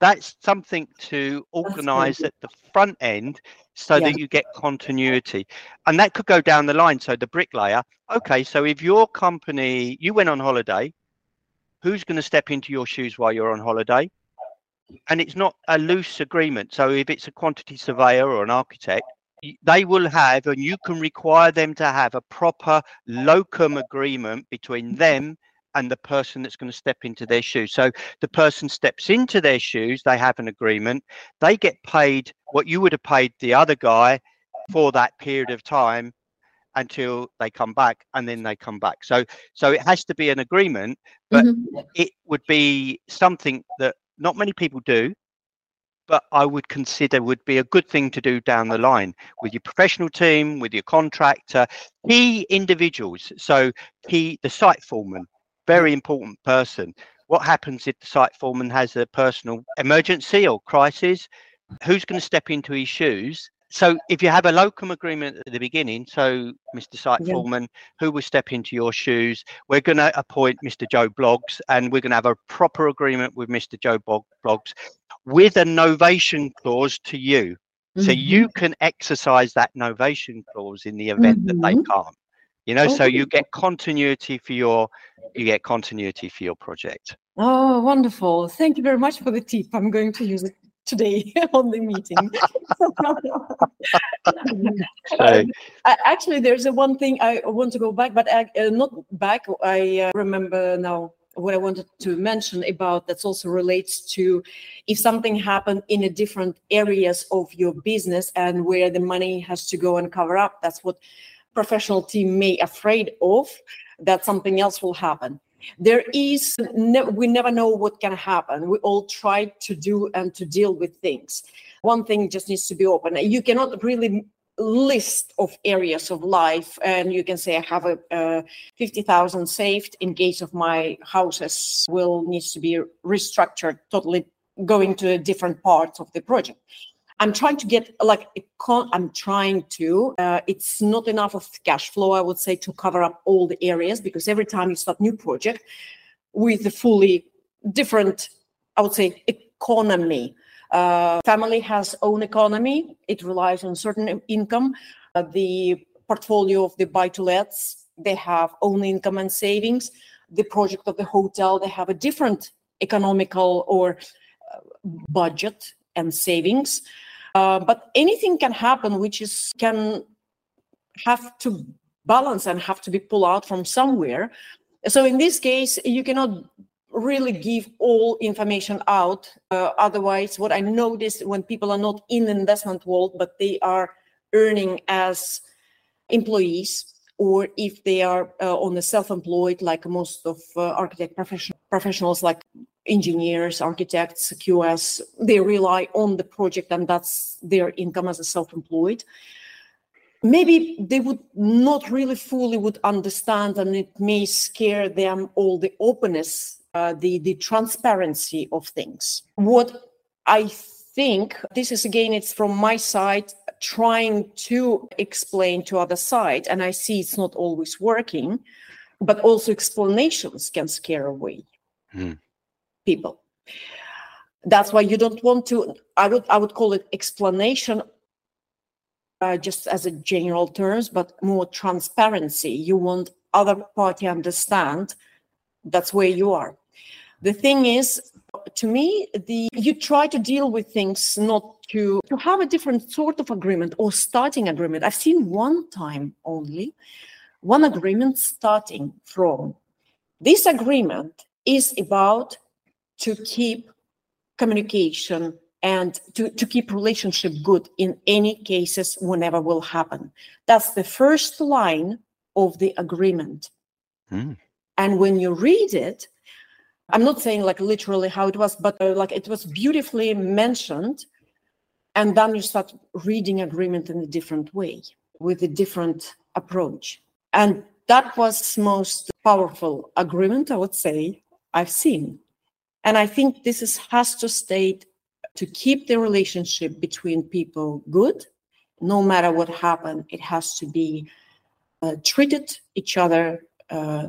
that's something to organize at the front end so Yeah. that you get continuity and that could go down the line so the bricklayer okay so if your company you went on holiday who's going to step into your shoes while you're on holiday and it's not a loose agreement so if it's a quantity surveyor or an architect they will have and you can require them to have a proper locum agreement between them and the person that's going to step into their shoes so the person steps into their shoes they have an agreement they get paid what you would have paid the other guy for that period of time until they come back and then they come back so so it has to be an agreement but- Mhm. it would be something that not many people do but i would consider would be a good thing to do down the line with your professional team with your contractor key individuals. So key the site foreman very important person. What happens if the site foreman has a personal emergency or crisis? Who's going to step into his shoes so if you have a locum agreement at the beginning so mr site Yeah. foreman who will step into your shoes we're going to appoint Mr. Joe Bloggs and we're going to have a proper agreement with Mr. Joe Bog- Bloggs with a novation clause to you. So Mhm. you can exercise that novation clause in the event that they Mhm. can't. You know, so you get continuity for your you get continuity for your project. Oh, wonderful. Thank you very much for the tip. I'm going to use it today (laughs) on the meeting. (laughs) Um, I- Actually, there's a one thing I want to go back, but I, uh, not back. I uh, remember now what I wanted to mention about that also relates to if something happened in a different areas of your business and where the money has to go and cover up. That's what professional team may afraid of that something else will happen. There is ne- we never know what can happen. We all try to do and to deal with things. One thing just needs to be open. You cannot really list of areas of life and you can say i have a, uh 50000 saved in case of my houses will needs to be restructured totally going to a different parts of the project i'm trying to get like i'm trying to uh, it's not enough of cash flow i would say to cover up all the areas because every time you start new project with a fully different i would say economy uh, family has own economy. It relies on certain income. Uh, the portfolio of the buy-to-lets, they have own income and savings. The project of the hotel, they have a different economical or uh, budget and savings. Uh, but anything can happen, which is can have to balance and have to be pulled out from somewhere. So in this case, you cannot really give all information out. Uh, otherwise, what I noticed when people are not in the investment world, but they are earning as employees, or if they are uh, on the self-employed, like most of uh, architect profession- professionals, like engineers, architects, QS, they rely on the project and that's their income as a self-employed. Maybe they would not really fully would understand and it may scare them all the openness uh, the the transparency of things. What I think this is again, it's from my side trying to explain to other side, and I see it's not always working, but also explanations can scare away mm. People. That's why you don't want to. I would I would call it explanation uh, just as a general terms, but more transparency. You want other party understand that's where you are the thing is to me the you try to deal with things not to to have a different sort of agreement or starting agreement i've seen one time only one agreement starting from this agreement is about to keep communication and to, to keep relationship good in any cases whenever will happen that's the first line of the agreement mm. and when you read it I'm not saying like literally how it was, but uh, like it was beautifully mentioned. And then you start reading agreement in a different way with a different approach. And that was most powerful agreement, I would say, I've seen. And I think this is, has to stay to keep the relationship between people good. No matter what happened, it has to be uh, treated each other uh,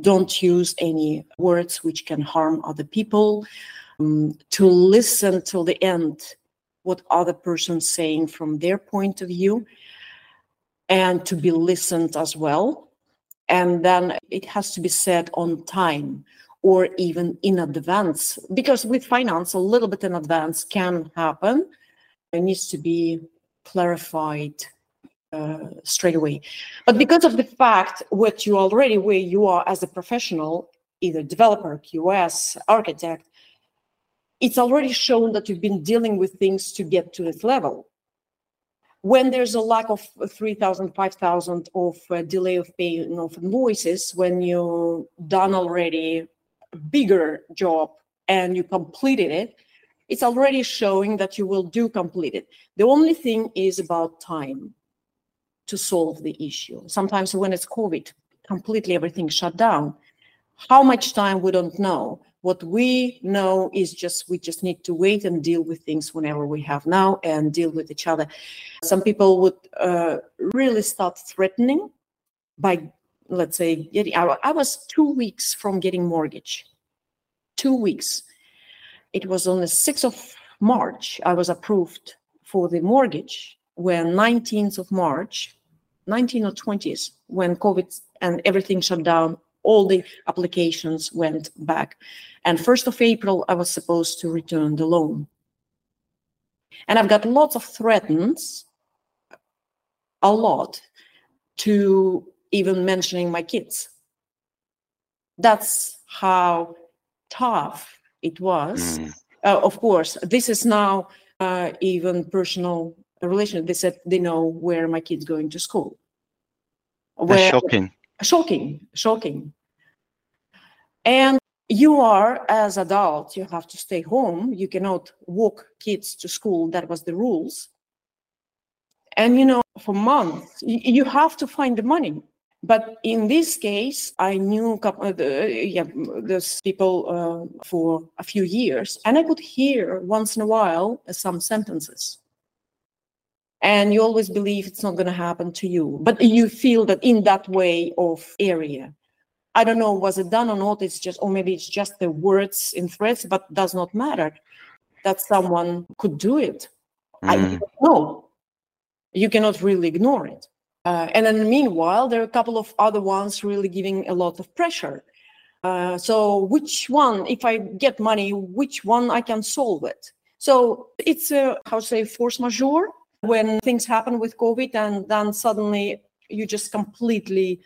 don't use any words which can harm other people um, to listen till the end what other person's saying from their point of view and to be listened as well and then it has to be said on time or even in advance because with finance a little bit in advance can happen it needs to be clarified uh, straight away. But because of the fact what you already where you are as a professional, either developer, QS, architect, it's already shown that you've been dealing with things to get to this level. When there's a lack of 3,000, 5,000 of uh, delay of paying of invoices, when you done already bigger job and you completed it, it's already showing that you will do complete it. The only thing is about time to solve the issue. Sometimes when it's COVID, completely everything shut down. How much time we don't know. What we know is just we just need to wait and deal with things whenever we have now and deal with each other. Some people would uh, really start threatening by, let's say, getting. I, was two weeks from getting mortgage. Two weeks. It was on the 6th of March. I was approved for the mortgage when 19th of March 19 or 20s when COVID and everything shut down, all the applications went back. And 1st of April, I was supposed to return the loan. And I've got lots of threats, a lot, to even mentioning my kids. That's how tough it was. Mm. Uh, of course, this is now uh, even personal relation. They said they know where my kid's going to school. Where, That's shocking. Shocking, shocking. And you are, as adult, you have to stay home. You cannot walk kids to school. That was the rules. And you know, for months, you have to find the money. But in this case, I knew couple, uh, yeah, those people uh, for a few years, and I could hear once in a while some sentences. And you always believe it's not going to happen to you but you feel that in that way of area. I don't know was it done or not it's just or maybe it's just the words in threats but does not matter that someone could do it. Mm. i don't know. You cannot really ignore it uh, and then meanwhile there are a couple of other ones really giving a lot of pressure uh, so which one if i get money which one i can solve it so it's a how to say force majeure when things happen with COVID and then suddenly you just completely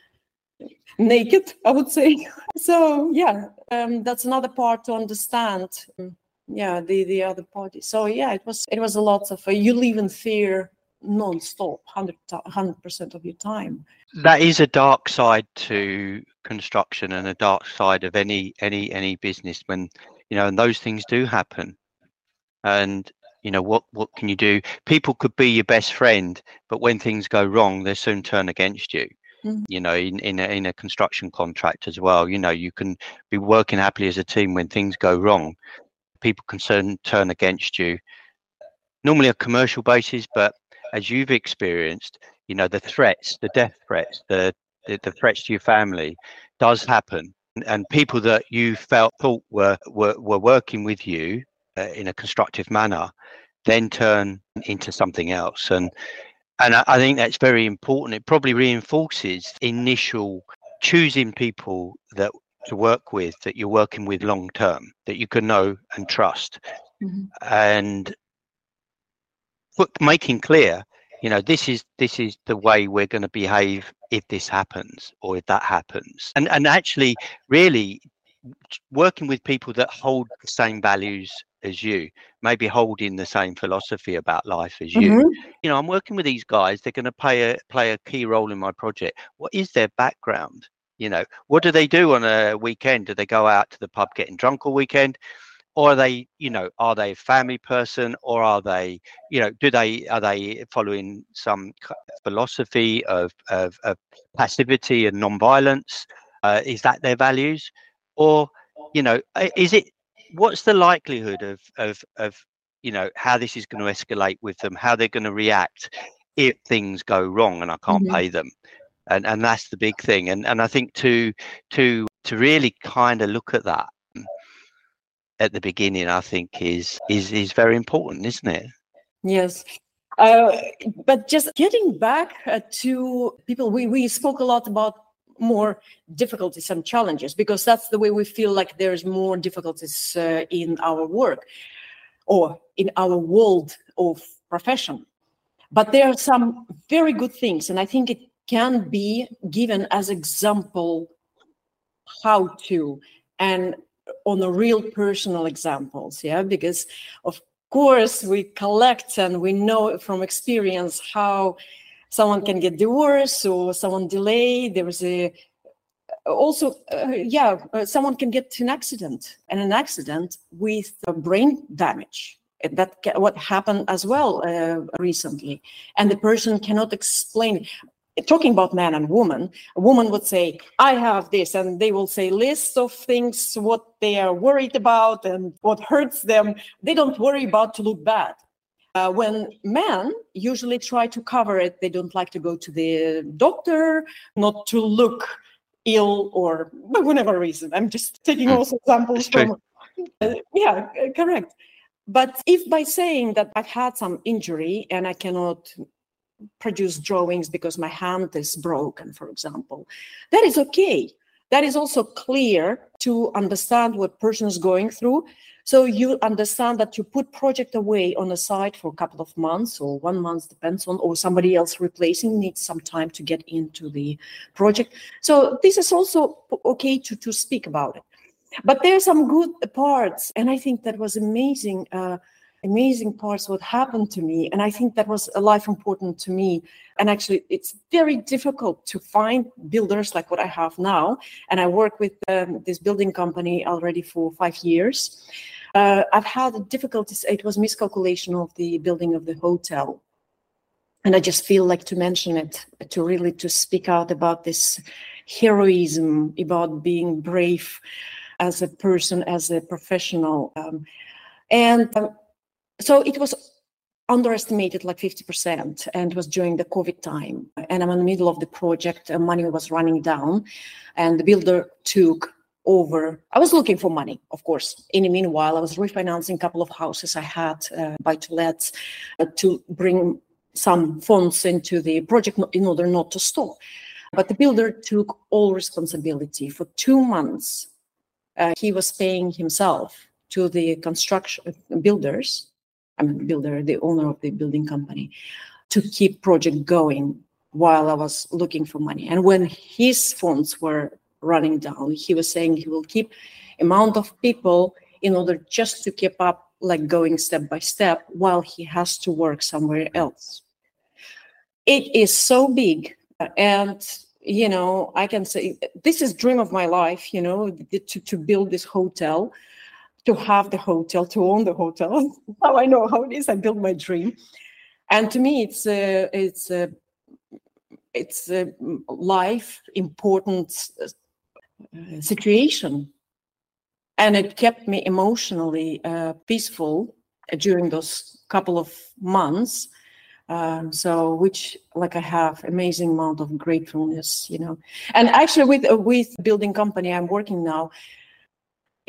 naked, (laughs) I would say. (laughs) So yeah, um, that's another part to understand. Yeah, the the other party. So yeah, it was it was a lot of uh, you live in fear non-stop 100 percent of your time. That is a dark side to construction and a dark side of any any any business when you know and those things do happen. And you know what what can you do? People could be your best friend but when things go wrong they soon turn against you. Mm-hmm. you know in in a, in a construction contract as well you know you can be working happily as a team when things go wrong. People can soon turn against you. Normally a commercial basis but as you've experienced you know the threats the death threats the the, the threats to your family does happen. And people that you felt thought were were, were working with you uh, in a constructive manner then turn into something else. And and I, I think that's very important. It probably reinforces initial choosing people that to work with that you're working with long term that you can know and trust. Mm-hmm. and put, making clear you know this is this is the way we're going to behave if this happens or if that happens. And and actually really working with people that hold the same values as you maybe holding the same philosophy about life as you. Mm-hmm. you know i'm working with these guys they're going to play a play a key role in my project. What is their background? You know what do they do on a weekend? Do they go out to the pub getting drunk all weekend or are they you know are they a family person? Or are they you know do they are they following some philosophy of of, of passivity and non-violence? Uh, is that their values? Or you know is it what's the likelihood of of of you know how this is going to escalate with them? How they're going to react if things go wrong and i can't mm-hmm. pay them? And and that's the big thing. And and i think to to to really kind of look at that at the beginning, I think is is is very important, isn't it? Yes. Uh, but just getting back uh, to people, we, we spoke a lot about more difficulties and challenges because that's the way we feel like there's more difficulties uh, in our work or in our world of profession. But there are some very good things, and I think it can be given as example how to and on a real personal examples yeah? Because of course we collect and we know from experience how someone can get divorced or someone delay there is a also uh, yeah uh, someone can get an accident and an accident with brain damage. That what happened as well uh, recently. And the person cannot explain talking about man and woman, a woman would say, I have this, and they will say lists of things, what they are worried about and what hurts them. They don't worry about to look bad. Uh, when men usually try to cover it, they don't like to go to the doctor, not to look ill or whatever reason. I'm just taking hmm. also examples from. Uh, yeah, correct. But if by saying that I've had some injury and I cannot produce drawings because my hand is broken, for example. That is okay. That is also clear to understand what person is going through. So you understand that you put project away on the side for a couple of months or one month, depends on, or somebody else replacing needs some time to get into the project. So this is also okay to, to speak about it. But there are some good parts, and I think that was amazing. Uh, amazing parts what happened to me and i think that was a life important to me. And actually it's very difficult to find builders like what i have now. And i work with um, this building company already for five years. Uh, i've had difficulties. It was miscalculation of the building of the hotel. And i just feel like to mention it to really to speak out about this heroism about being brave as a person as a professional um, and um, so it was underestimated like 50% and was during the covid time. And i'm in the middle of the project and money was running down and the builder took over. I was looking for money of course. In the meanwhile i was refinancing a couple of houses i had uh, buy to let uh, to bring some funds into the project in order not to stop but the builder took all responsibility. For two months uh, he was paying himself to the construction builders I'm builder, the owner of the building company, to keep project going while I was looking for money. And when his funds were running down, he was saying he will keep amount of people in order just to keep up like going step by step while he has to work somewhere else. It is so big and you know i can say this is dream of my life you know to, to build this hotel to have the hotel to own the hotel. (laughs) How i know how it is. I build my dream. And to me it's a it's a it's a life important uh, situation. And it kept me emotionally uh, peaceful during those couple of months. Um, so which like i have amazing amount of gratefulness you know. And actually with uh, with building company i'm working now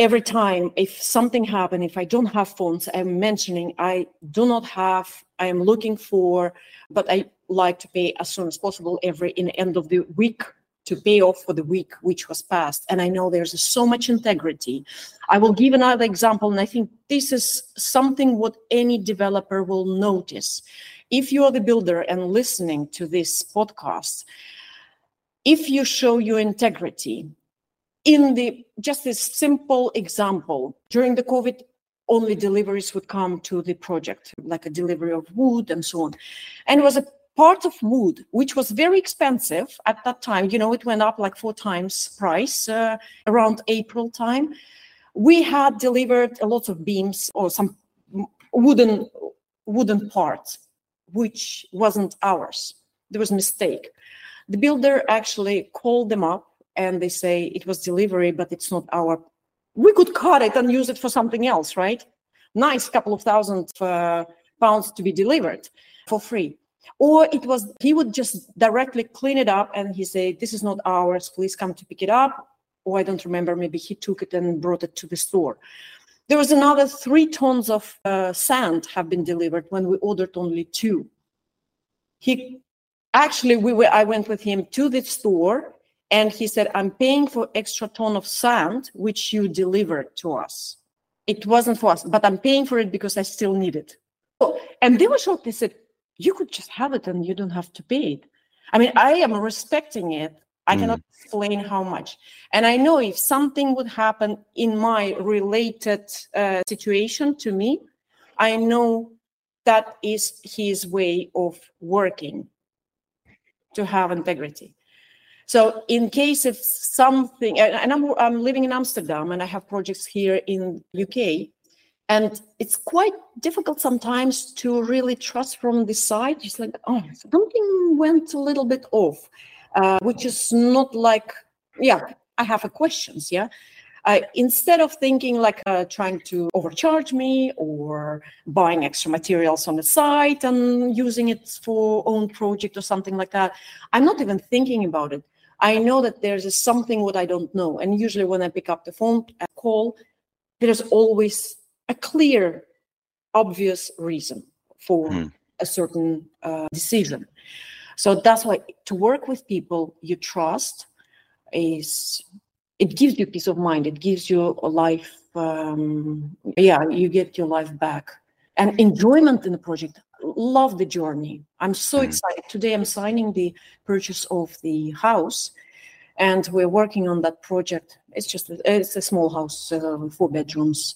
every time if something happened if i don't have funds i'm mentioning i do not have i am looking for but i like to pay as soon as possible every in the end of the week to pay off for the week which was passed. And i know there's so much integrity. I will give another example and i think this is something what any developer will notice. If you are the builder and listening to this podcast, if you show your integrity in the just this simple example during the COVID, only deliveries would come to the project, like a delivery of wood and so on. And it was a part of wood, which was very expensive at that time. You know, it went up like four times price uh, around April time. We had delivered a lot of beams or some wooden wooden parts which wasn't ours. There was a mistake. The builder actually called them up and they say it was delivery, but it's not our. We could cut it and use it for something else, right? Nice couple of thousand uh, pounds to be delivered for free. Or it was he would just directly clean it up and he said, "This is not ours. Please come to pick it up." Or I don't remember. Maybe he took it and brought it to the store. There was another three tons of uh, sand have been delivered when we ordered only two. He actually, we were, I went with him to the store and he said, I'm paying for extra ton of sand, which you delivered to us. It wasn't for us, but I'm paying for it because I still need it. And they were shocked. They said, you could just have it and you don't have to pay it. I mean, I am respecting it I cannot mm. explain how much. And I know if something would happen in my related uh, situation to me, I know that is his way of working to have integrity. So in case of something, and I'm, I'm living in Amsterdam and I have projects here in UK, and it's quite difficult sometimes to really trust from the side. It's like, oh, something went a little bit off. Uh, which is not like, yeah, I have a questions, yeah. Instead of thinking like uh, trying to overcharge me or buying extra materials on the site and using it for own project or something like that, I'm not even thinking about it. I know that there's something what I don't know, and usually when I pick up the phone, I call, there's always a clear, obvious reason for mm. a certain uh, decision. So that's why to work with people you trust is it gives you peace of mind. It gives you a life. Um, yeah, you get your life back and enjoyment in the project. Love the journey. I'm so mm-hmm. excited. Today I'm signing the purchase of the house, and we're working on that project. It's just it's a small house, uh, four bedrooms.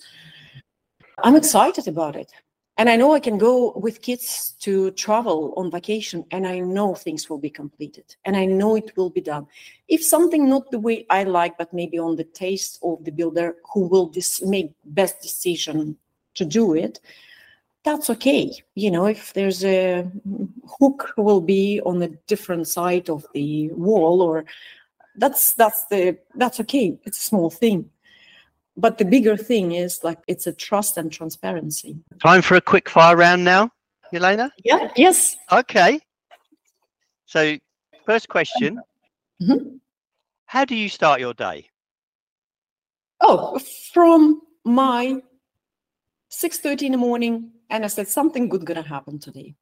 I'm excited about it and i know i can go with kids to travel on vacation and i know things will be completed and i know it will be done if something not the way i like but maybe on the taste of the builder who will dis- make best decision to do it that's okay. You know if there's a hook will be on a different side of the wall or that's that's the that's okay. It's a small thing. But the bigger thing is like it's a trust and transparency. Time for a quick fire round now Jelena? yeah yes. Okay. So first question. Mm-hmm. how do you start your day? Oh from my 6.30 in the morning and i said something good gonna happen today.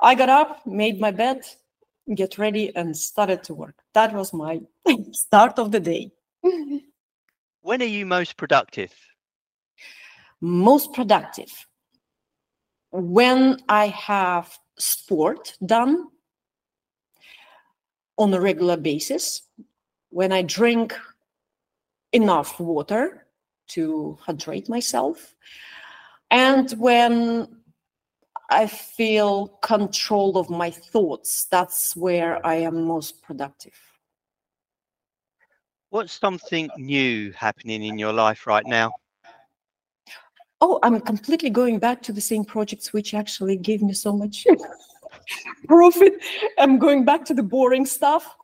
I got up made my bed get ready and started to work. That was my (laughs) start of the day. When are you most productive? Most productive. When I have sport done on a regular basis, when I drink enough water to hydrate myself, and when I feel control of my thoughts, that's where I am most productive. What's something new happening in your life right now? Oh, I'm completely going back to the same projects which actually gave me so much (laughs) profit. I'm going back to the boring stuff.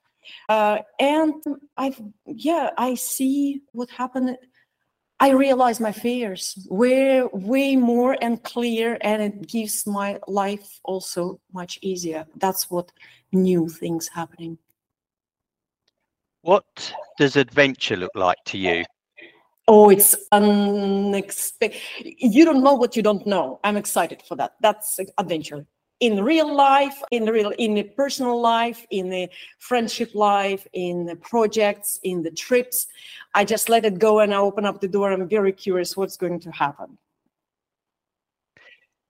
Uh, and I've, yeah, I see what happened. I realize my fears were way more and clear, and it gives my life also much easier. That's what new things happening. What does adventure look like to you? Oh, it's unexpected. You don't know what you don't know. I'm excited for that. That's adventure in real life, in the real, in the personal life, in the friendship life, in the projects, in the trips. I just let it go and I open up the door. I'm very curious what's going to happen.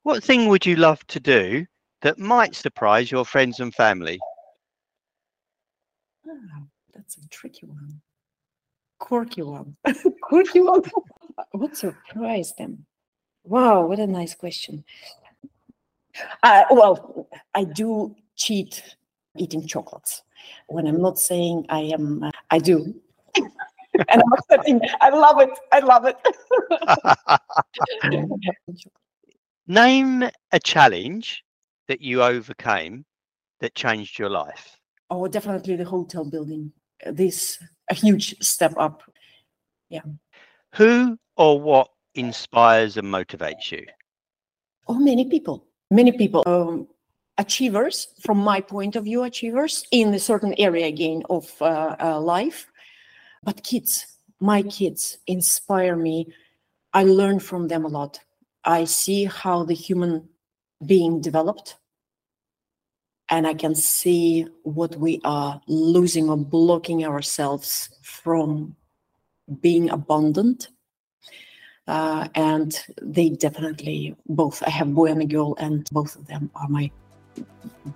What thing would you love to do that might surprise your friends and family? Oh, that's a tricky one. Quirky one. (laughs) Quirky one. (laughs) what surprised them? Wow, what a nice question. Uh, well, I do cheat eating chocolates. When I'm not saying I am, uh, I do. (laughs) and I'm accepting. I love it. I love it. (laughs) Name a challenge that you overcame that changed your life. Oh, definitely the hotel building. This a huge step up. Yeah. Who or what inspires and motivates you? Oh, many people many people um, achievers from my point of view achievers in a certain area again of uh, uh, life. But kids my kids inspire me. I learn from them a lot. I see how the human being developed and i can see what we are losing or blocking ourselves from being abundant uh, and they definitely both i have boy and a girl and both of them are my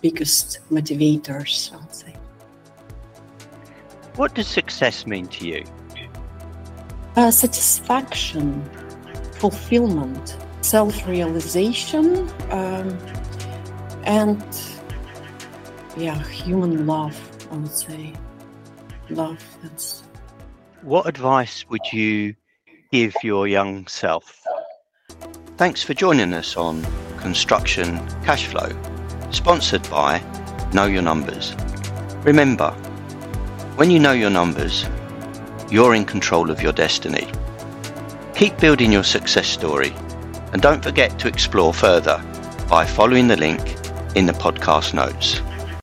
biggest motivators i would say. What does success mean to you? Uh, satisfaction fulfillment self-realization um, and yeah human love i would say. Love that's what advice would you give your young self. Thanks for joining us on Construction Cashflow, sponsored by Know Your Numbers. Remember, when you know your numbers, you're in control of your destiny. Keep building your success story and don't forget to explore further by following the link in the podcast notes.